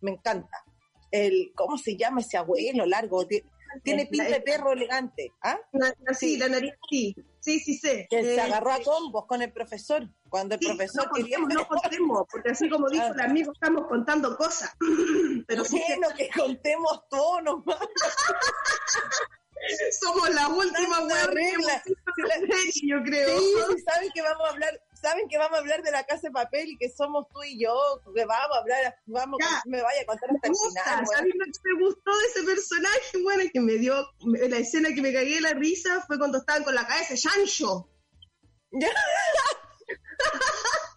me encanta. El, ¿cómo se llama ese abuelo largo? Tie- Tiene pinta de perro elegante, ¿ah? Así, la nariz, sí. Sí, sí sé. Que se Eh, agarró a combos con el profesor, cuando el sí, profesor no quería... contemos, no contemos, porque así como dijo el amigo, estamos contando cosas. Pero sí que Bueno, que contemos todo nomás. somos la última web regla. Yo creo. Sí, saben que vamos a hablar, saben que vamos a hablar de la casa de papel y que somos tú y yo, que vamos a hablar, vamos, Ya. me vaya a contar hasta Me el gusta, final, weón. ¿sabes lo que me gustó de ese personaje? Bueno, que me dio, la escena que me cagué de la risa fue cuando estaban con la cabeza Sancho.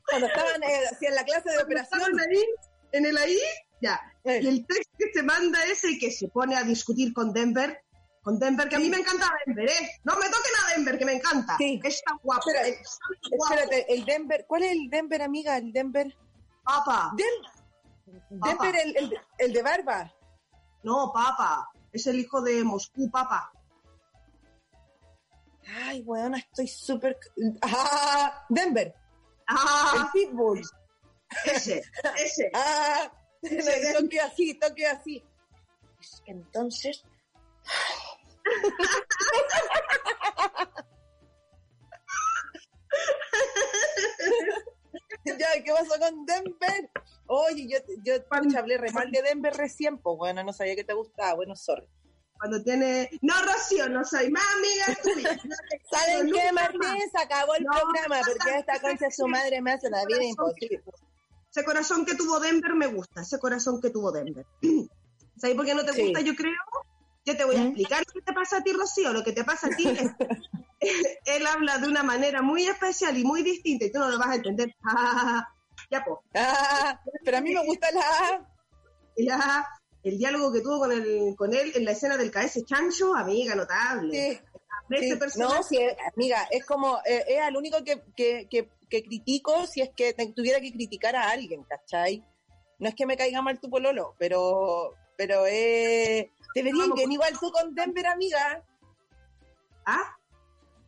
Cuando estaban eh, así en la clase de operación, ahí, en el ahí, ya. eh, Y el texto que se manda ese que se pone a discutir con Denver, con Denver, que a mí me encanta Denver, ¿eh? No me toquen a Denver, que me encanta. Sí. Es tan guapo. Espera, es tan guapo. espérate, el Denver, ¿cuál es el Denver, amiga? El Denver, Papa. Den- Denver, el, el, el de barba. No, Papa. Es el hijo de Moscú, Papa. Ay, weón, estoy súper... Ah, Denver, el Ah, pitbull. ese, ese. Ah, Ese toque así, toque así. Entonces. Ya, ¿qué pasó con Denver? Oye, yo, yo pucha, hablé re mal de Denver recién, pues bueno, no sabía que te gustaba, bueno, sorry. Cuando tiene. No, Rocío, no soy más amiga tuya. ¿Saben qué, más. Martín? Se acabó el No, programa porque esta concha su madre me hace la vida imposible. Ese corazón que tuvo Denver me gusta, ese corazón que tuvo Denver. ¿Sabes por qué no te Sí. gusta, yo creo? Yo te voy a ¿Mm? explicar qué te pasa a ti, Rocío. Lo que te pasa a ti es él habla de una manera muy especial y muy distinta y tú no lo vas a entender. ya, pues. Ah, pero a mí me gusta la... El diálogo que tuvo con, el, con él en la escena del KS Chancho, amiga, notable. Sí. Sí, personaje. No, sí, amiga, es como, eh, es al único que, que, que, que critico si es que tuviera que criticar a alguien, ¿cachai? No es que me caiga mal tu pololo, pero, pero eh, debería ir Vamos. bien igual tú con Denver, amiga. ¿Ah?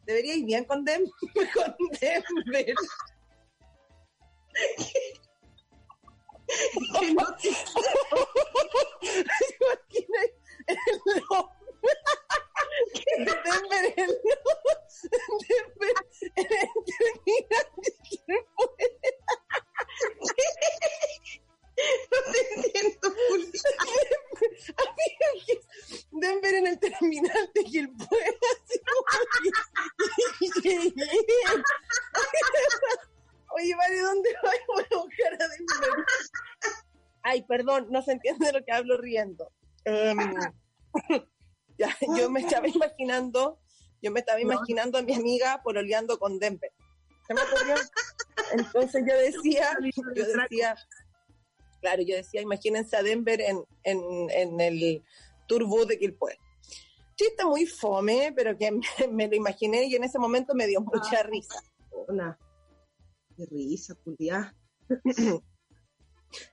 Debería ir bien con, Dem con Denver. Que no te- Imagina el no. Denver, el no. Denver, el terminal. no te entiendo, Julia. Denver en el terminal de Gilpuera. Oye, vale, ¿dónde voy a buscar a Denver? Ay, perdón, no se entiende lo que hablo riendo. Em, ya, yo me estaba imaginando, yo me estaba imaginando a mi amiga pololeando con Denver. ¿Se me ocurrió? Entonces yo decía, yo decía, claro, yo decía, imagínense a Denver en, en, en el Turbo de Quilpue. chiste muy fome, pero que me, me lo imaginé y en ese momento me dio Ah. mucha risa. Una. Qué risa, culiá.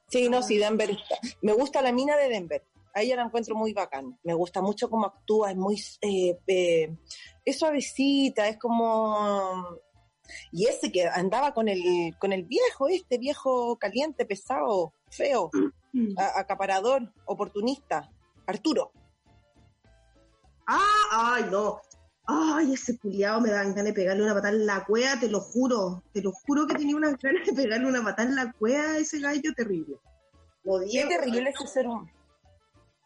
Sí, Ah. no, sí, Denver está. Me gusta la mina de Denver. A ella la encuentro muy bacán. Me gusta mucho cómo actúa, es muy. eh, eh, es suavecita, es como. Y ese que andaba con el, con el viejo, este viejo caliente, pesado, feo, a- acaparador, oportunista, Arturo. Ah, ay, no. Ay, ese culiao me dan ganas de pegarle una patada en la cueva, te lo juro. Te lo juro que tenía unas ganas de pegarle una patada en la cueva a ese gallo terrible. Lo Qué terrible ese ser humano.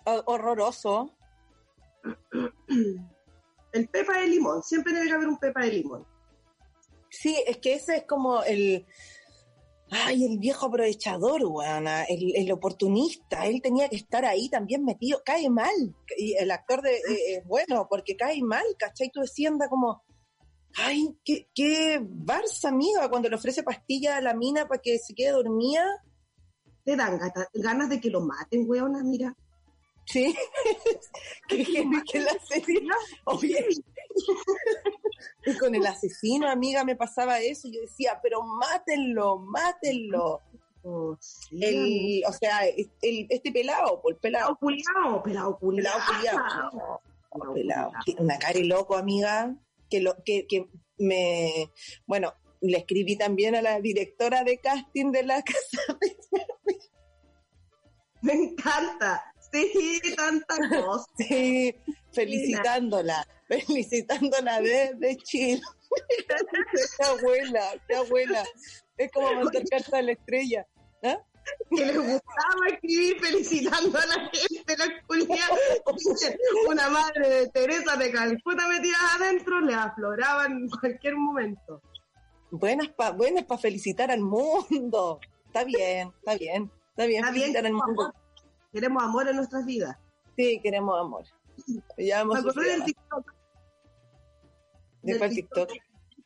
Ho- Horroroso. El pepa de limón. Siempre debe haber un pepa de limón. Sí, es que ese es como el. Ay, el viejo aprovechador, weona, el, el oportunista. Él tenía que estar ahí también metido. Cae mal. Y el actor de, eh, es bueno, porque cae mal, ¿cachai? Tú decías, anda como. Ay, qué, qué Barça, amiga, cuando le ofrece pastilla a la mina para que se quede dormida. Te dan gata- ganas de que lo maten, weona, mira. Sí. que, que, que la serie. Oye, y con el asesino, amiga, me pasaba eso. Yo decía, pero mátenlo, mátenlo. Oh, sí. El, o sea, el, este pelado, el pelado. Pelado culiao, pelado culiao. Pelado culiao. Pelado. Una cara loco, amiga, que, lo, que, que me... Bueno, le escribí también a la directora de casting de la casa de... Me encanta. Sí, tanta cosa. Sí, felicitándola, felicitándola desde Chile. qué abuela, qué abuela. Es como mandar carta a la estrella. ¿ah? que les gustaba escribir felicitando a la gente, la culia. Una madre de Teresa de Calcuta metida adentro le afloraban en cualquier momento. Buenas para buenas pa felicitar al mundo. Está bien, está bien, está bien Está bien, al mundo. amor. Queremos amor en nuestras vidas. Sí, queremos amor. Ya hemos del. TikTok ¿De cuál TikTok?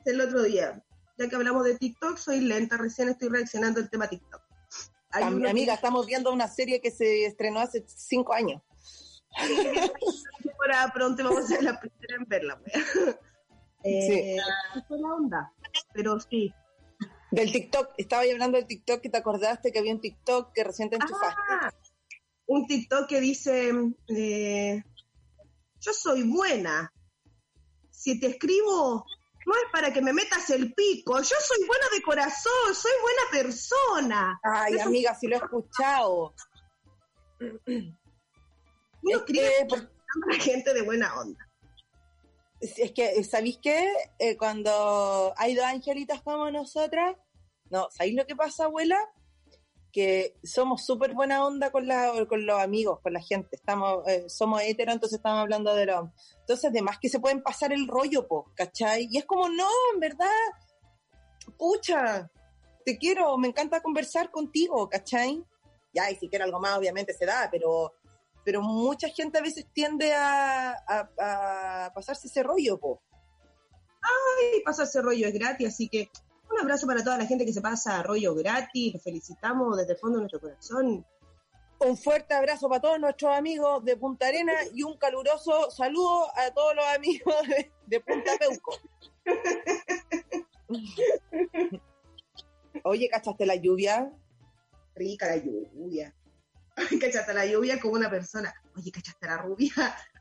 el otro día. Ya que hablamos de TikTok, soy lenta, recién estoy reaccionando al tema TikTok. Hay Amiga, estamos viendo una serie que se estrenó hace cinco años. para pronto vamos a ser la primera en verla. wea. Eh, fue la onda, pero sí. Del TikTok, estaba hablando del TikTok que te acordaste que había un TikTok que recién te enchufaste. Ah, un TikTok que dice, eh, yo soy buena. Si te escribo, no es para que me metas el pico. Yo soy buena de corazón, soy buena persona. Ay, Eso- amiga, si lo he escuchado. Uno Es que, por- gente de buena onda. es que, ¿sabéis qué? Eh, cuando hay dos angelitas como nosotras, no, ¿sabéis lo que pasa, abuela? Que somos súper buena onda con, la, con los amigos, con la gente. Estamos, eh, somos heteros, entonces estamos hablando de los... Entonces, además que se pueden pasar el rollo, po, ¿cachai? Y es como, no, en verdad, pucha, te quiero, me encanta conversar contigo, ¿cachai? Ya, y si quiero algo más, obviamente se da, pero, pero mucha gente a veces tiende a, a- a pasarse ese rollo, po. Y pasa ese rollo, es gratis, así que un abrazo para toda la gente que se pasa rollo gratis. Los felicitamos desde el fondo de nuestro corazón. Un fuerte abrazo para todos nuestros amigos de Punta Arena y un caluroso saludo a todos los amigos de, de Punta Peuco. Oye, ¿cachaste la lluvia? Rica la lluvia. ¿Cachaste la lluvia como una persona? Oye, ¿cachaste la rubia?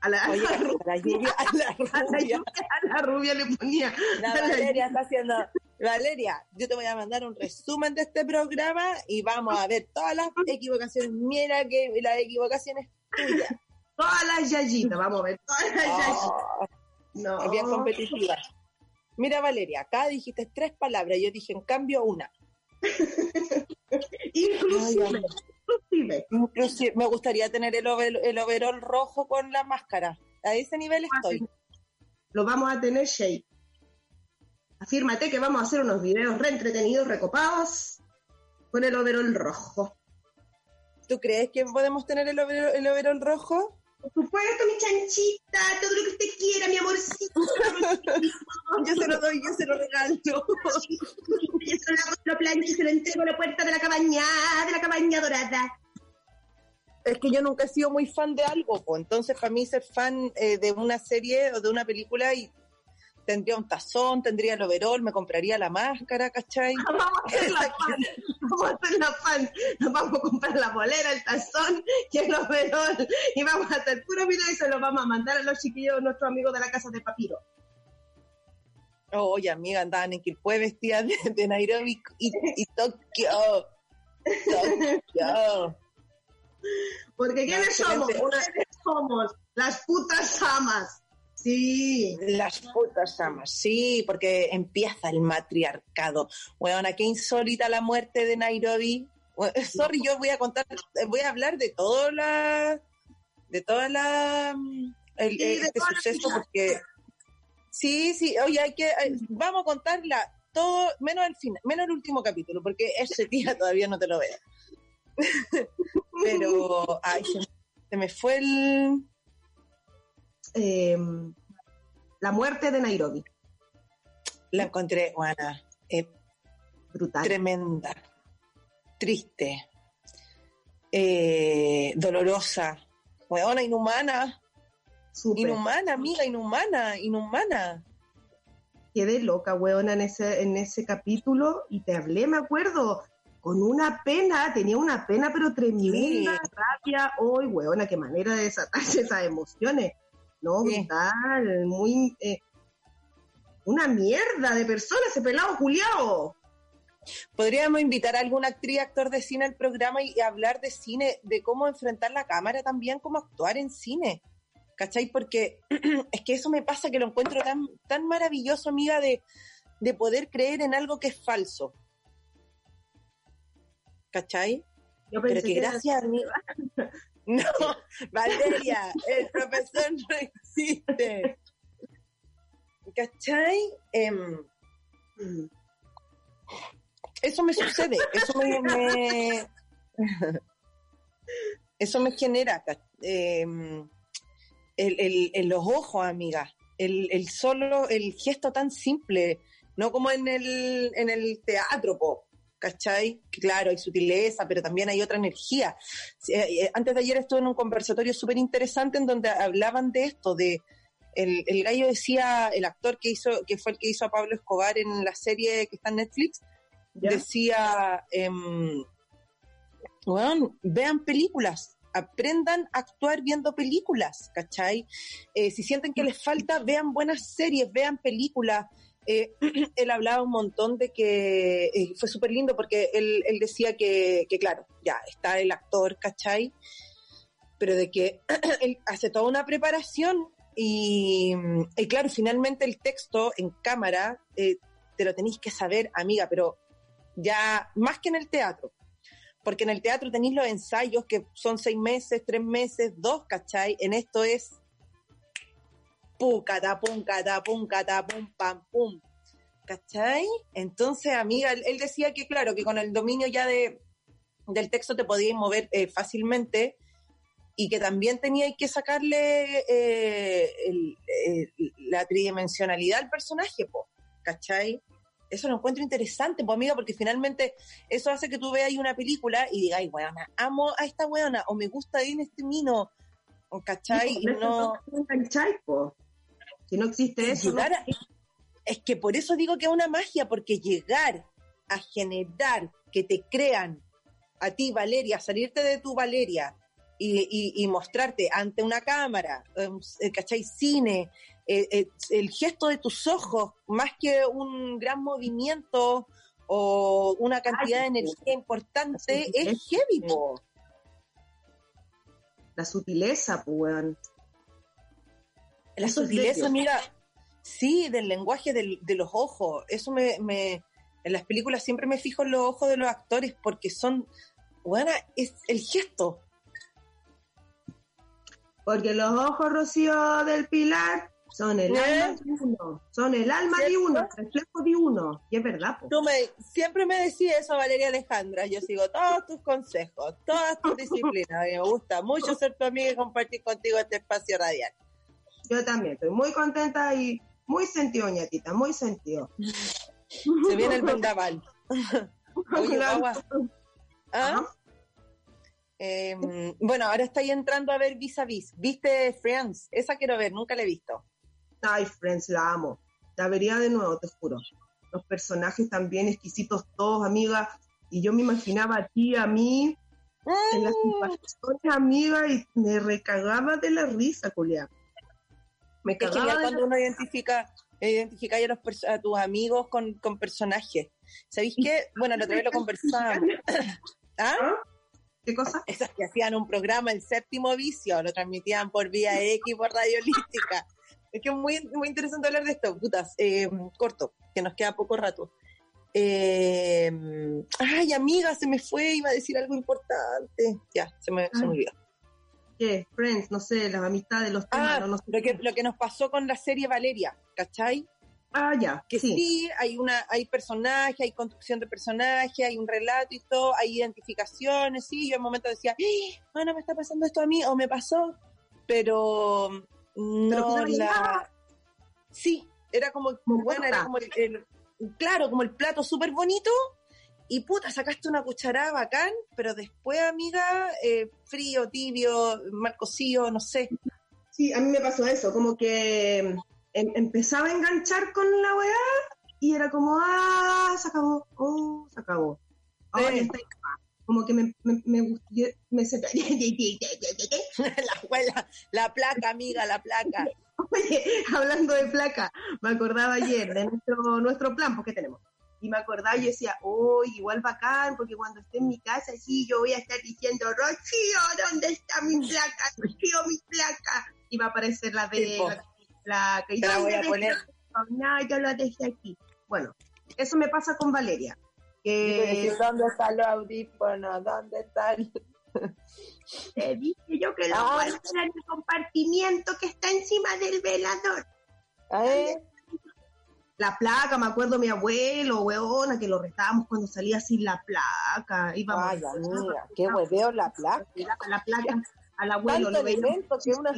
A la, Oye, a la ru- ¿cachaste la lluvia? A la a la rubia. lluvia, a la rubia le ponía. La a la Valeria está haciendo. Valeria, yo te voy a mandar un resumen de este programa y vamos a ver todas las equivocaciones. Mira que la equivocación es tuya. Todas las yayitas, vamos a ver, todas las yayitas. Oh, No, es bien competitiva. Mira, Valeria, acá dijiste tres palabras, yo dije en cambio una. inclusive, Ay, inclusive. Inclusive, me gustaría tener el, over- el overall rojo con la máscara. A ese nivel estoy. Lo vamos a tener, Shay. Afírmate que vamos a hacer unos videos re entretenidos, recopados, con el overol rojo. ¿Tú crees que podemos tener el overall, el overall rojo? Por supuesto, mi chanchita, todo lo que usted quiera, mi amorcito. Yo se lo doy, yo se lo regalo. Yo se lo, lo plancho y se lo entrego a la puerta de la cabaña, de la cabaña dorada. es que yo nunca he sido muy fan de algo, po. entonces para mí ser fan eh, de una serie o de una película y tendría un tazón, tendría el overall, me compraría la máscara, ¿cachai? Vamos a hacer la fan, vamos a hacer la fan, nos vamos a comprar la bolera, el tazón y el overol y vamos a hacer puro video y se lo vamos a mandar a los chiquillos, nuestros amigos de la casa de Papiro. Oye, amiga, andaban en Quilpue vestidas de, de Nairobi y, y Tokio. Tokio. Porque ¿quiénes No, somos? ¿Quiénes somos? Las putas amas. Sí. Las putas amas, sí, porque empieza el matriarcado. Bueno, qué insólita la muerte de Nairobi. Bueno, sorry, yo voy a contar, voy a hablar de toda la, de toda la, mm, el- Sí, de este toda suceso, porque sí, sí, oye, hay que, hay- vamos a contarla todo, menos el final, menos el último capítulo, porque ese día todavía no te lo veo. Pero, ay, se, se me fue el, Eh, la muerte de Nairobi. la encontré, Juana, eh, Brutal. tremenda, triste, eh, dolorosa, hueona, inhumana, inhumana, amiga, inhumana, inhumana. Quedé loca, weona, en ese, en ese capítulo y te hablé, me acuerdo, con una pena, tenía una pena, pero tremenda Sí. rabia. Hoy, weona, qué manera de desatarse esas emociones. No, Sí. brutal, muy. eh, una mierda de persona, ese pelado culiao. Podríamos invitar a alguna actriz, actor de cine al programa y, y hablar de cine, de cómo enfrentar la cámara también, cómo actuar en cine. ¿Cachai? Porque es que eso me pasa que lo encuentro tan, tan maravilloso, amiga, de, de poder creer en algo que es falso. ¿Cachai? Yo Pero pensé que que era- gracias, amiga. No, Valeria, el profesor no existe. ¿Cachai? Em, eso me sucede, eso me, eso me genera em, el, el- en los ojos, amiga, el, el solo, el gesto tan simple, no como en el, en el teatro, po, ¿cachai? Claro, hay sutileza, pero también hay otra energía. Eh, eh, Antes de ayer estuve en un conversatorio súper interesante en donde hablaban de esto, de el, el gallo decía, el actor que hizo, que fue el que hizo a Pablo Escobar en la serie que está en Netflix, ¿Ya? decía, em, weón, vean películas, aprendan a actuar viendo películas, ¿cachai? Eh, si sienten que les falta, vean buenas series, vean películas. Eh, él hablaba un montón de que eh, fue súper lindo porque él, decía que, claro, ya está el actor, ¿cachai? Pero de que él hace toda una preparación y, y claro, finalmente el texto en cámara eh, te lo tenéis que saber, amiga, pero ya más que en el teatro. Porque en el teatro tenéis los ensayos que son seis meses, tres meses, dos, ¿cachai? En esto es pum, catapum, catapum, catapum, pam, pum. ¿Cachai? Entonces, amiga, él, decía que, claro, que con el dominio ya de, del texto te podíais mover eh, fácilmente y que también teníais que sacarle eh, el- el- la tridimensionalidad al personaje, po, ¿cachai? Eso lo encuentro interesante, pues amiga, porque finalmente eso hace que tú veas una película y digas, ay, weona, amo a esta weona, o me gusta en este mino, ¿cachai? Y no, No. Si no existe eso, no- llegar a- es que por eso digo que es una magia, porque llegar a generar que te crean a ti, Valeria, salirte de tu Valeria y, y- y mostrarte ante una cámara, em, eh, ¿cachai? Cine, eh, eh, el gesto de tus ojos, más que un gran movimiento o una cantidad de energía importante, la es heavy, po. la sutileza, pues. La Eso sutileza, mira, sí, del lenguaje del- de los ojos. Eso me, me- en las películas siempre me fijo en los ojos de los actores porque son, bueno, es el gesto. Porque los ojos, Rocío del Pilar, son el ¿Eh? alma de uno. Son el alma de uno, el reflejo de uno. Y es verdad, po. Tú me, siempre me decías eso, Valeria Alejandra. Yo sigo todos tus consejos, todas tus disciplinas. Me gusta mucho ser tu amiga y compartir contigo este espacio radial. Yo también estoy muy contenta y muy sentido, ñatita, muy sentido. Se viene el vendaval. Oye, ¿ah? Eh, bueno, ahora estoy entrando a ver Vis a Vis. ¿Viste Friends? Esa quiero ver, nunca la he visto. Ay, Friends, la amo. La vería de nuevo, te juro. Los personajes también exquisitos todos, amiga. Y yo me imaginaba a ti, a mí, en las Mm. situaciones, amiga, y me recagaba de la risa, Julián. Me Es genial cuando la uno identifica, identifica a, los a tus amigos con, con personajes. ¿Sabéis qué? Bueno, la otra vez lo conversábamos. ¿Ah? ¿Qué cosa? Esas que hacían un programa, El Séptimo Vicio, lo transmitían por vía X, por Radio Holística. Es que es muy, muy interesante hablar de esto, putas. Eh, corto, que nos queda poco rato. Eh, ay, amiga, se me fue, iba a decir algo importante. Ya, se me, se me olvidó. ¿Qué? Friends, no sé, las amistades, los temas, Ah, no, no sé. lo que, lo que nos pasó con la serie Valeria, ¿cachai? Ah, ya, que sí. sí. hay una hay personaje, hay construcción de personaje, hay un relato y todo, hay identificaciones, sí, yo en un momento decía, ¡Ah, bueno, me está pasando esto a mí o me pasó, pero no se la sí, era como Como bueno, era como el, el- claro, como el plato súper bonito y puta, sacaste una cucharada bacán, pero después, amiga, eh, frío, tibio, mal cocido, no sé. Sí, a mí me pasó eso, como que em- empezaba a enganchar con la weá y era como, ah, se acabó, oh, se acabó. Ahora Sí. está. Como que me, me, me, me la, abuela, la placa, amiga, la placa. Oye, hablando de placa, me acordaba ayer de nuestro, nuestro plan, porque tenemos. Y me acordaba y decía, oh, igual bacán, porque cuando esté en mi casa, sí, yo voy a estar diciendo, Rocío, ¿dónde está mi placa? Rocío, mi placa. Y va a aparecer la de po. la placa. Y Te la ¿dónde voy a poner. No, yo lo dejé aquí. Bueno, eso me pasa con Valeria. Que ¿Dónde están los audífonos? ¿Dónde están? te dije yo que lo Ah. guardara en el compartimiento que está encima del velador. ¿Eh? La placa, me acuerdo mi abuelo, weona, que lo retábamos cuando salía sin la placa. Íbamos Ay, amiga, qué hueveo la placa. la placa al abuelo, lo veíamos que una...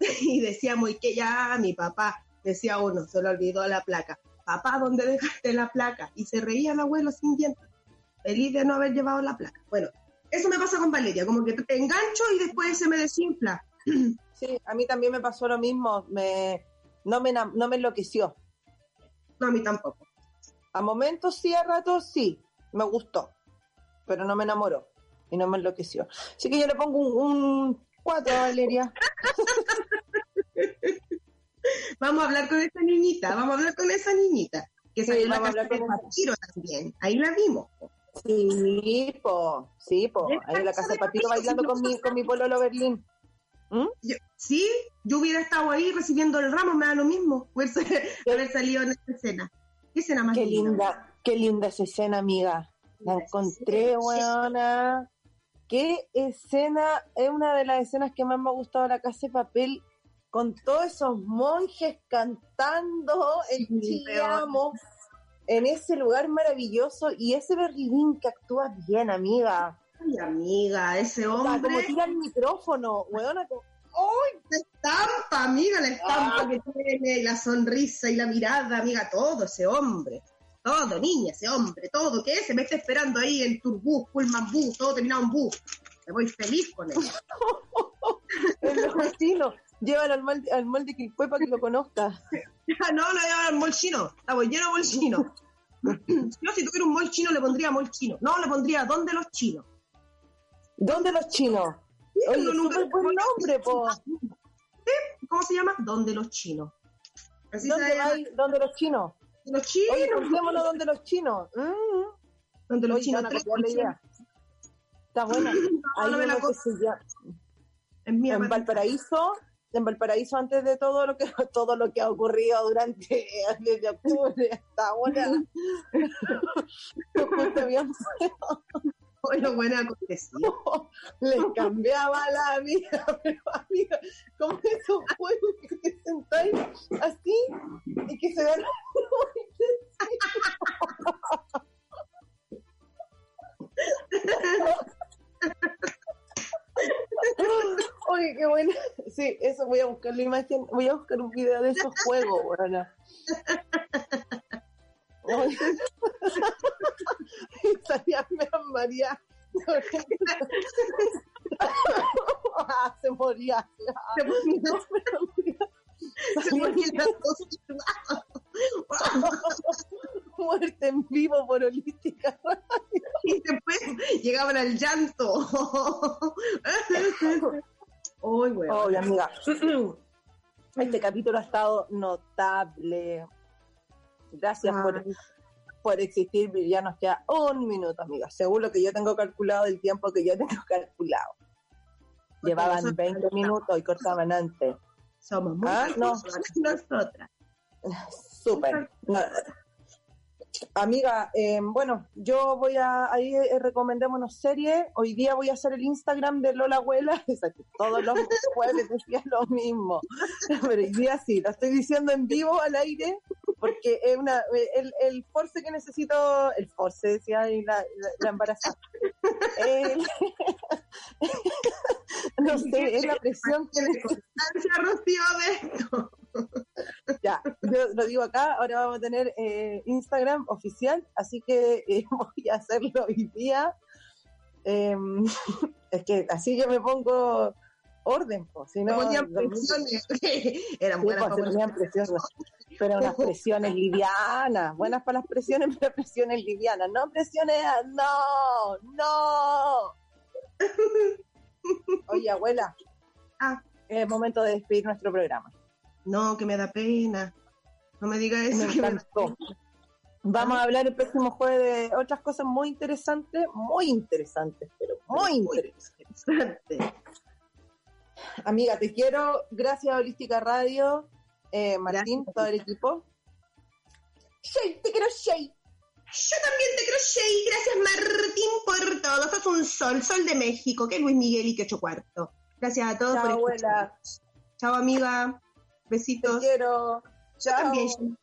y decíamos, y que ya mi papá, decía uno, se le olvidó la placa. Papá, ¿dónde dejaste la placa? Y se reía el abuelo sin dientes, feliz de no haber llevado la placa. Bueno, eso me pasa con Valeria, como que te engancho y después se me desinfla. Sí, a mí también me pasó lo mismo. Me... No, me no me enloqueció. No, a mí tampoco. A momentos sí, a ratos sí. Me gustó. Pero no me enamoró. Y no me enloqueció. Así que yo le pongo un, un 4 a Valeria. Vamos a hablar con esa niñita, vamos a hablar con esa niñita. Que Sí, salió en la casa de. Papiro también. Ahí la vimos. Sí, po. Sí, po. Ahí en la casa de Papito bailando con mi, con mi pololo Berlín. ¿Mm? Yo- sí, yo hubiera estado ahí recibiendo el ramo, me da lo mismo. Haber salido en esta escena. ¿Qué escena más Qué linda, qué linda esa escena, amiga. La encontré, weona. Qué escena, es una de las escenas que más me ha gustado de la casa de papel, con todos esos monjes cantando el Sí, Chiamo en ese lugar maravilloso y ese Berlín que actúa bien, amiga. Ay, amiga, ese O sea, como hombre, tira el micrófono, weona, como- la estampa, amiga, la estampa Ah. que tiene, y la sonrisa y la mirada, amiga, todo ese hombre. Todo, niña, ese hombre, todo, ¿qué? Se me está esperando ahí en Turbús, Pullman Bus, todo terminado en bus. Me voy feliz con él. el mejor chino. Llévalo al molde, al molde Quilpué para que lo conozca. No, no, no, el mol chino. Estamos lleno de mol chino. Yo si tuviera un mol chino le pondría mol chino. No, le pondría ¿dónde los chinos? ¿Dónde los chinos? Oye, súper buen nombre, po. ¿Cómo se llama? ¿Dónde los chinos? Así se ¿Dónde llama. vais? ¿Dónde los chinos? Los chinos. Oye, contémonos donde los chinos. Mm. ¿Dónde los Oye, chinos? Tres idea. Está buena. Hay no me la en Marta. Valparaíso, en Valparaíso antes de todo lo que todo lo que ha ocurrido durante desde octubre hasta ahora. Lo bueno acontecido. les cambiaba la vida, pero amiga, como esos juegos que te sentáis así y que se ven Oye, qué bueno. Sí, eso voy a buscar la imagen, voy a buscar un video de esos juegos, bueno. Mera María Ah, se moría. Se ponía, se dos. Muerte en vivo por holística. y después llegaban al llanto. Weón. Oye, amiga. Este capítulo ha estado notable. Gracias por, Ay. por existir. Ya nos queda un minuto, amiga. Según lo que yo tengo calculado, el tiempo que yo tengo calculado. Porque Llevaban nosotros 20 minutos y cortaban antes. Somos muy Ah, no. nosotras. Súper. No. Amiga, eh, bueno, yo voy a, ahí eh, recomendémonos series. Hoy día voy a hacer el Instagram de Lola Abuela. Todos los jueves decía lo mismo. Pero hoy día sí, lo estoy diciendo en vivo al aire, porque es una, el, el force que necesito, el force decía ahí la, la, la embarazada. El- no sé, es la presión que constancia, Rocío, de esto. Ya, yo lo digo acá, ahora vamos a tener eh, Instagram oficial, así que eh, voy a hacerlo hoy día. Em, es que así yo me pongo orden, pues, si no, ponían presiones. Eran Sí, buenas pues, para presiones, pero unas presiones livianas, buenas para las presiones, pero presiones livianas, no presiones, no, no. Oye, abuela, Ah. es momento de despedir nuestro programa. No, que me da pena. No me diga eso. Me que me. Vamos a hablar el próximo jueves de otras cosas muy interesantes, muy interesantes, pero muy interesantes. Amiga, te quiero. Gracias a Holística Radio, eh, Martín, Gracias. todo el equipo. Shay, te quiero Shay. Yo también te creo, Shay. Gracias, Martín, por todo. Sos un sol, sol de México, que Luis Miguel y que ocho cuarto. Gracias a todos Chao, por abuela. escuchar. Chao, amiga. Te Besitos. quiero. Yo Chao. también,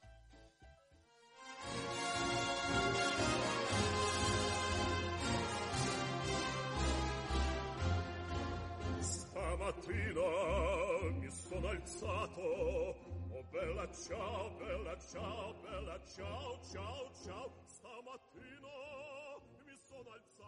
alzato. Oh bella ciao, bella ciao, bella ciao, ciao, ciao. Stamattina mi sono alzato.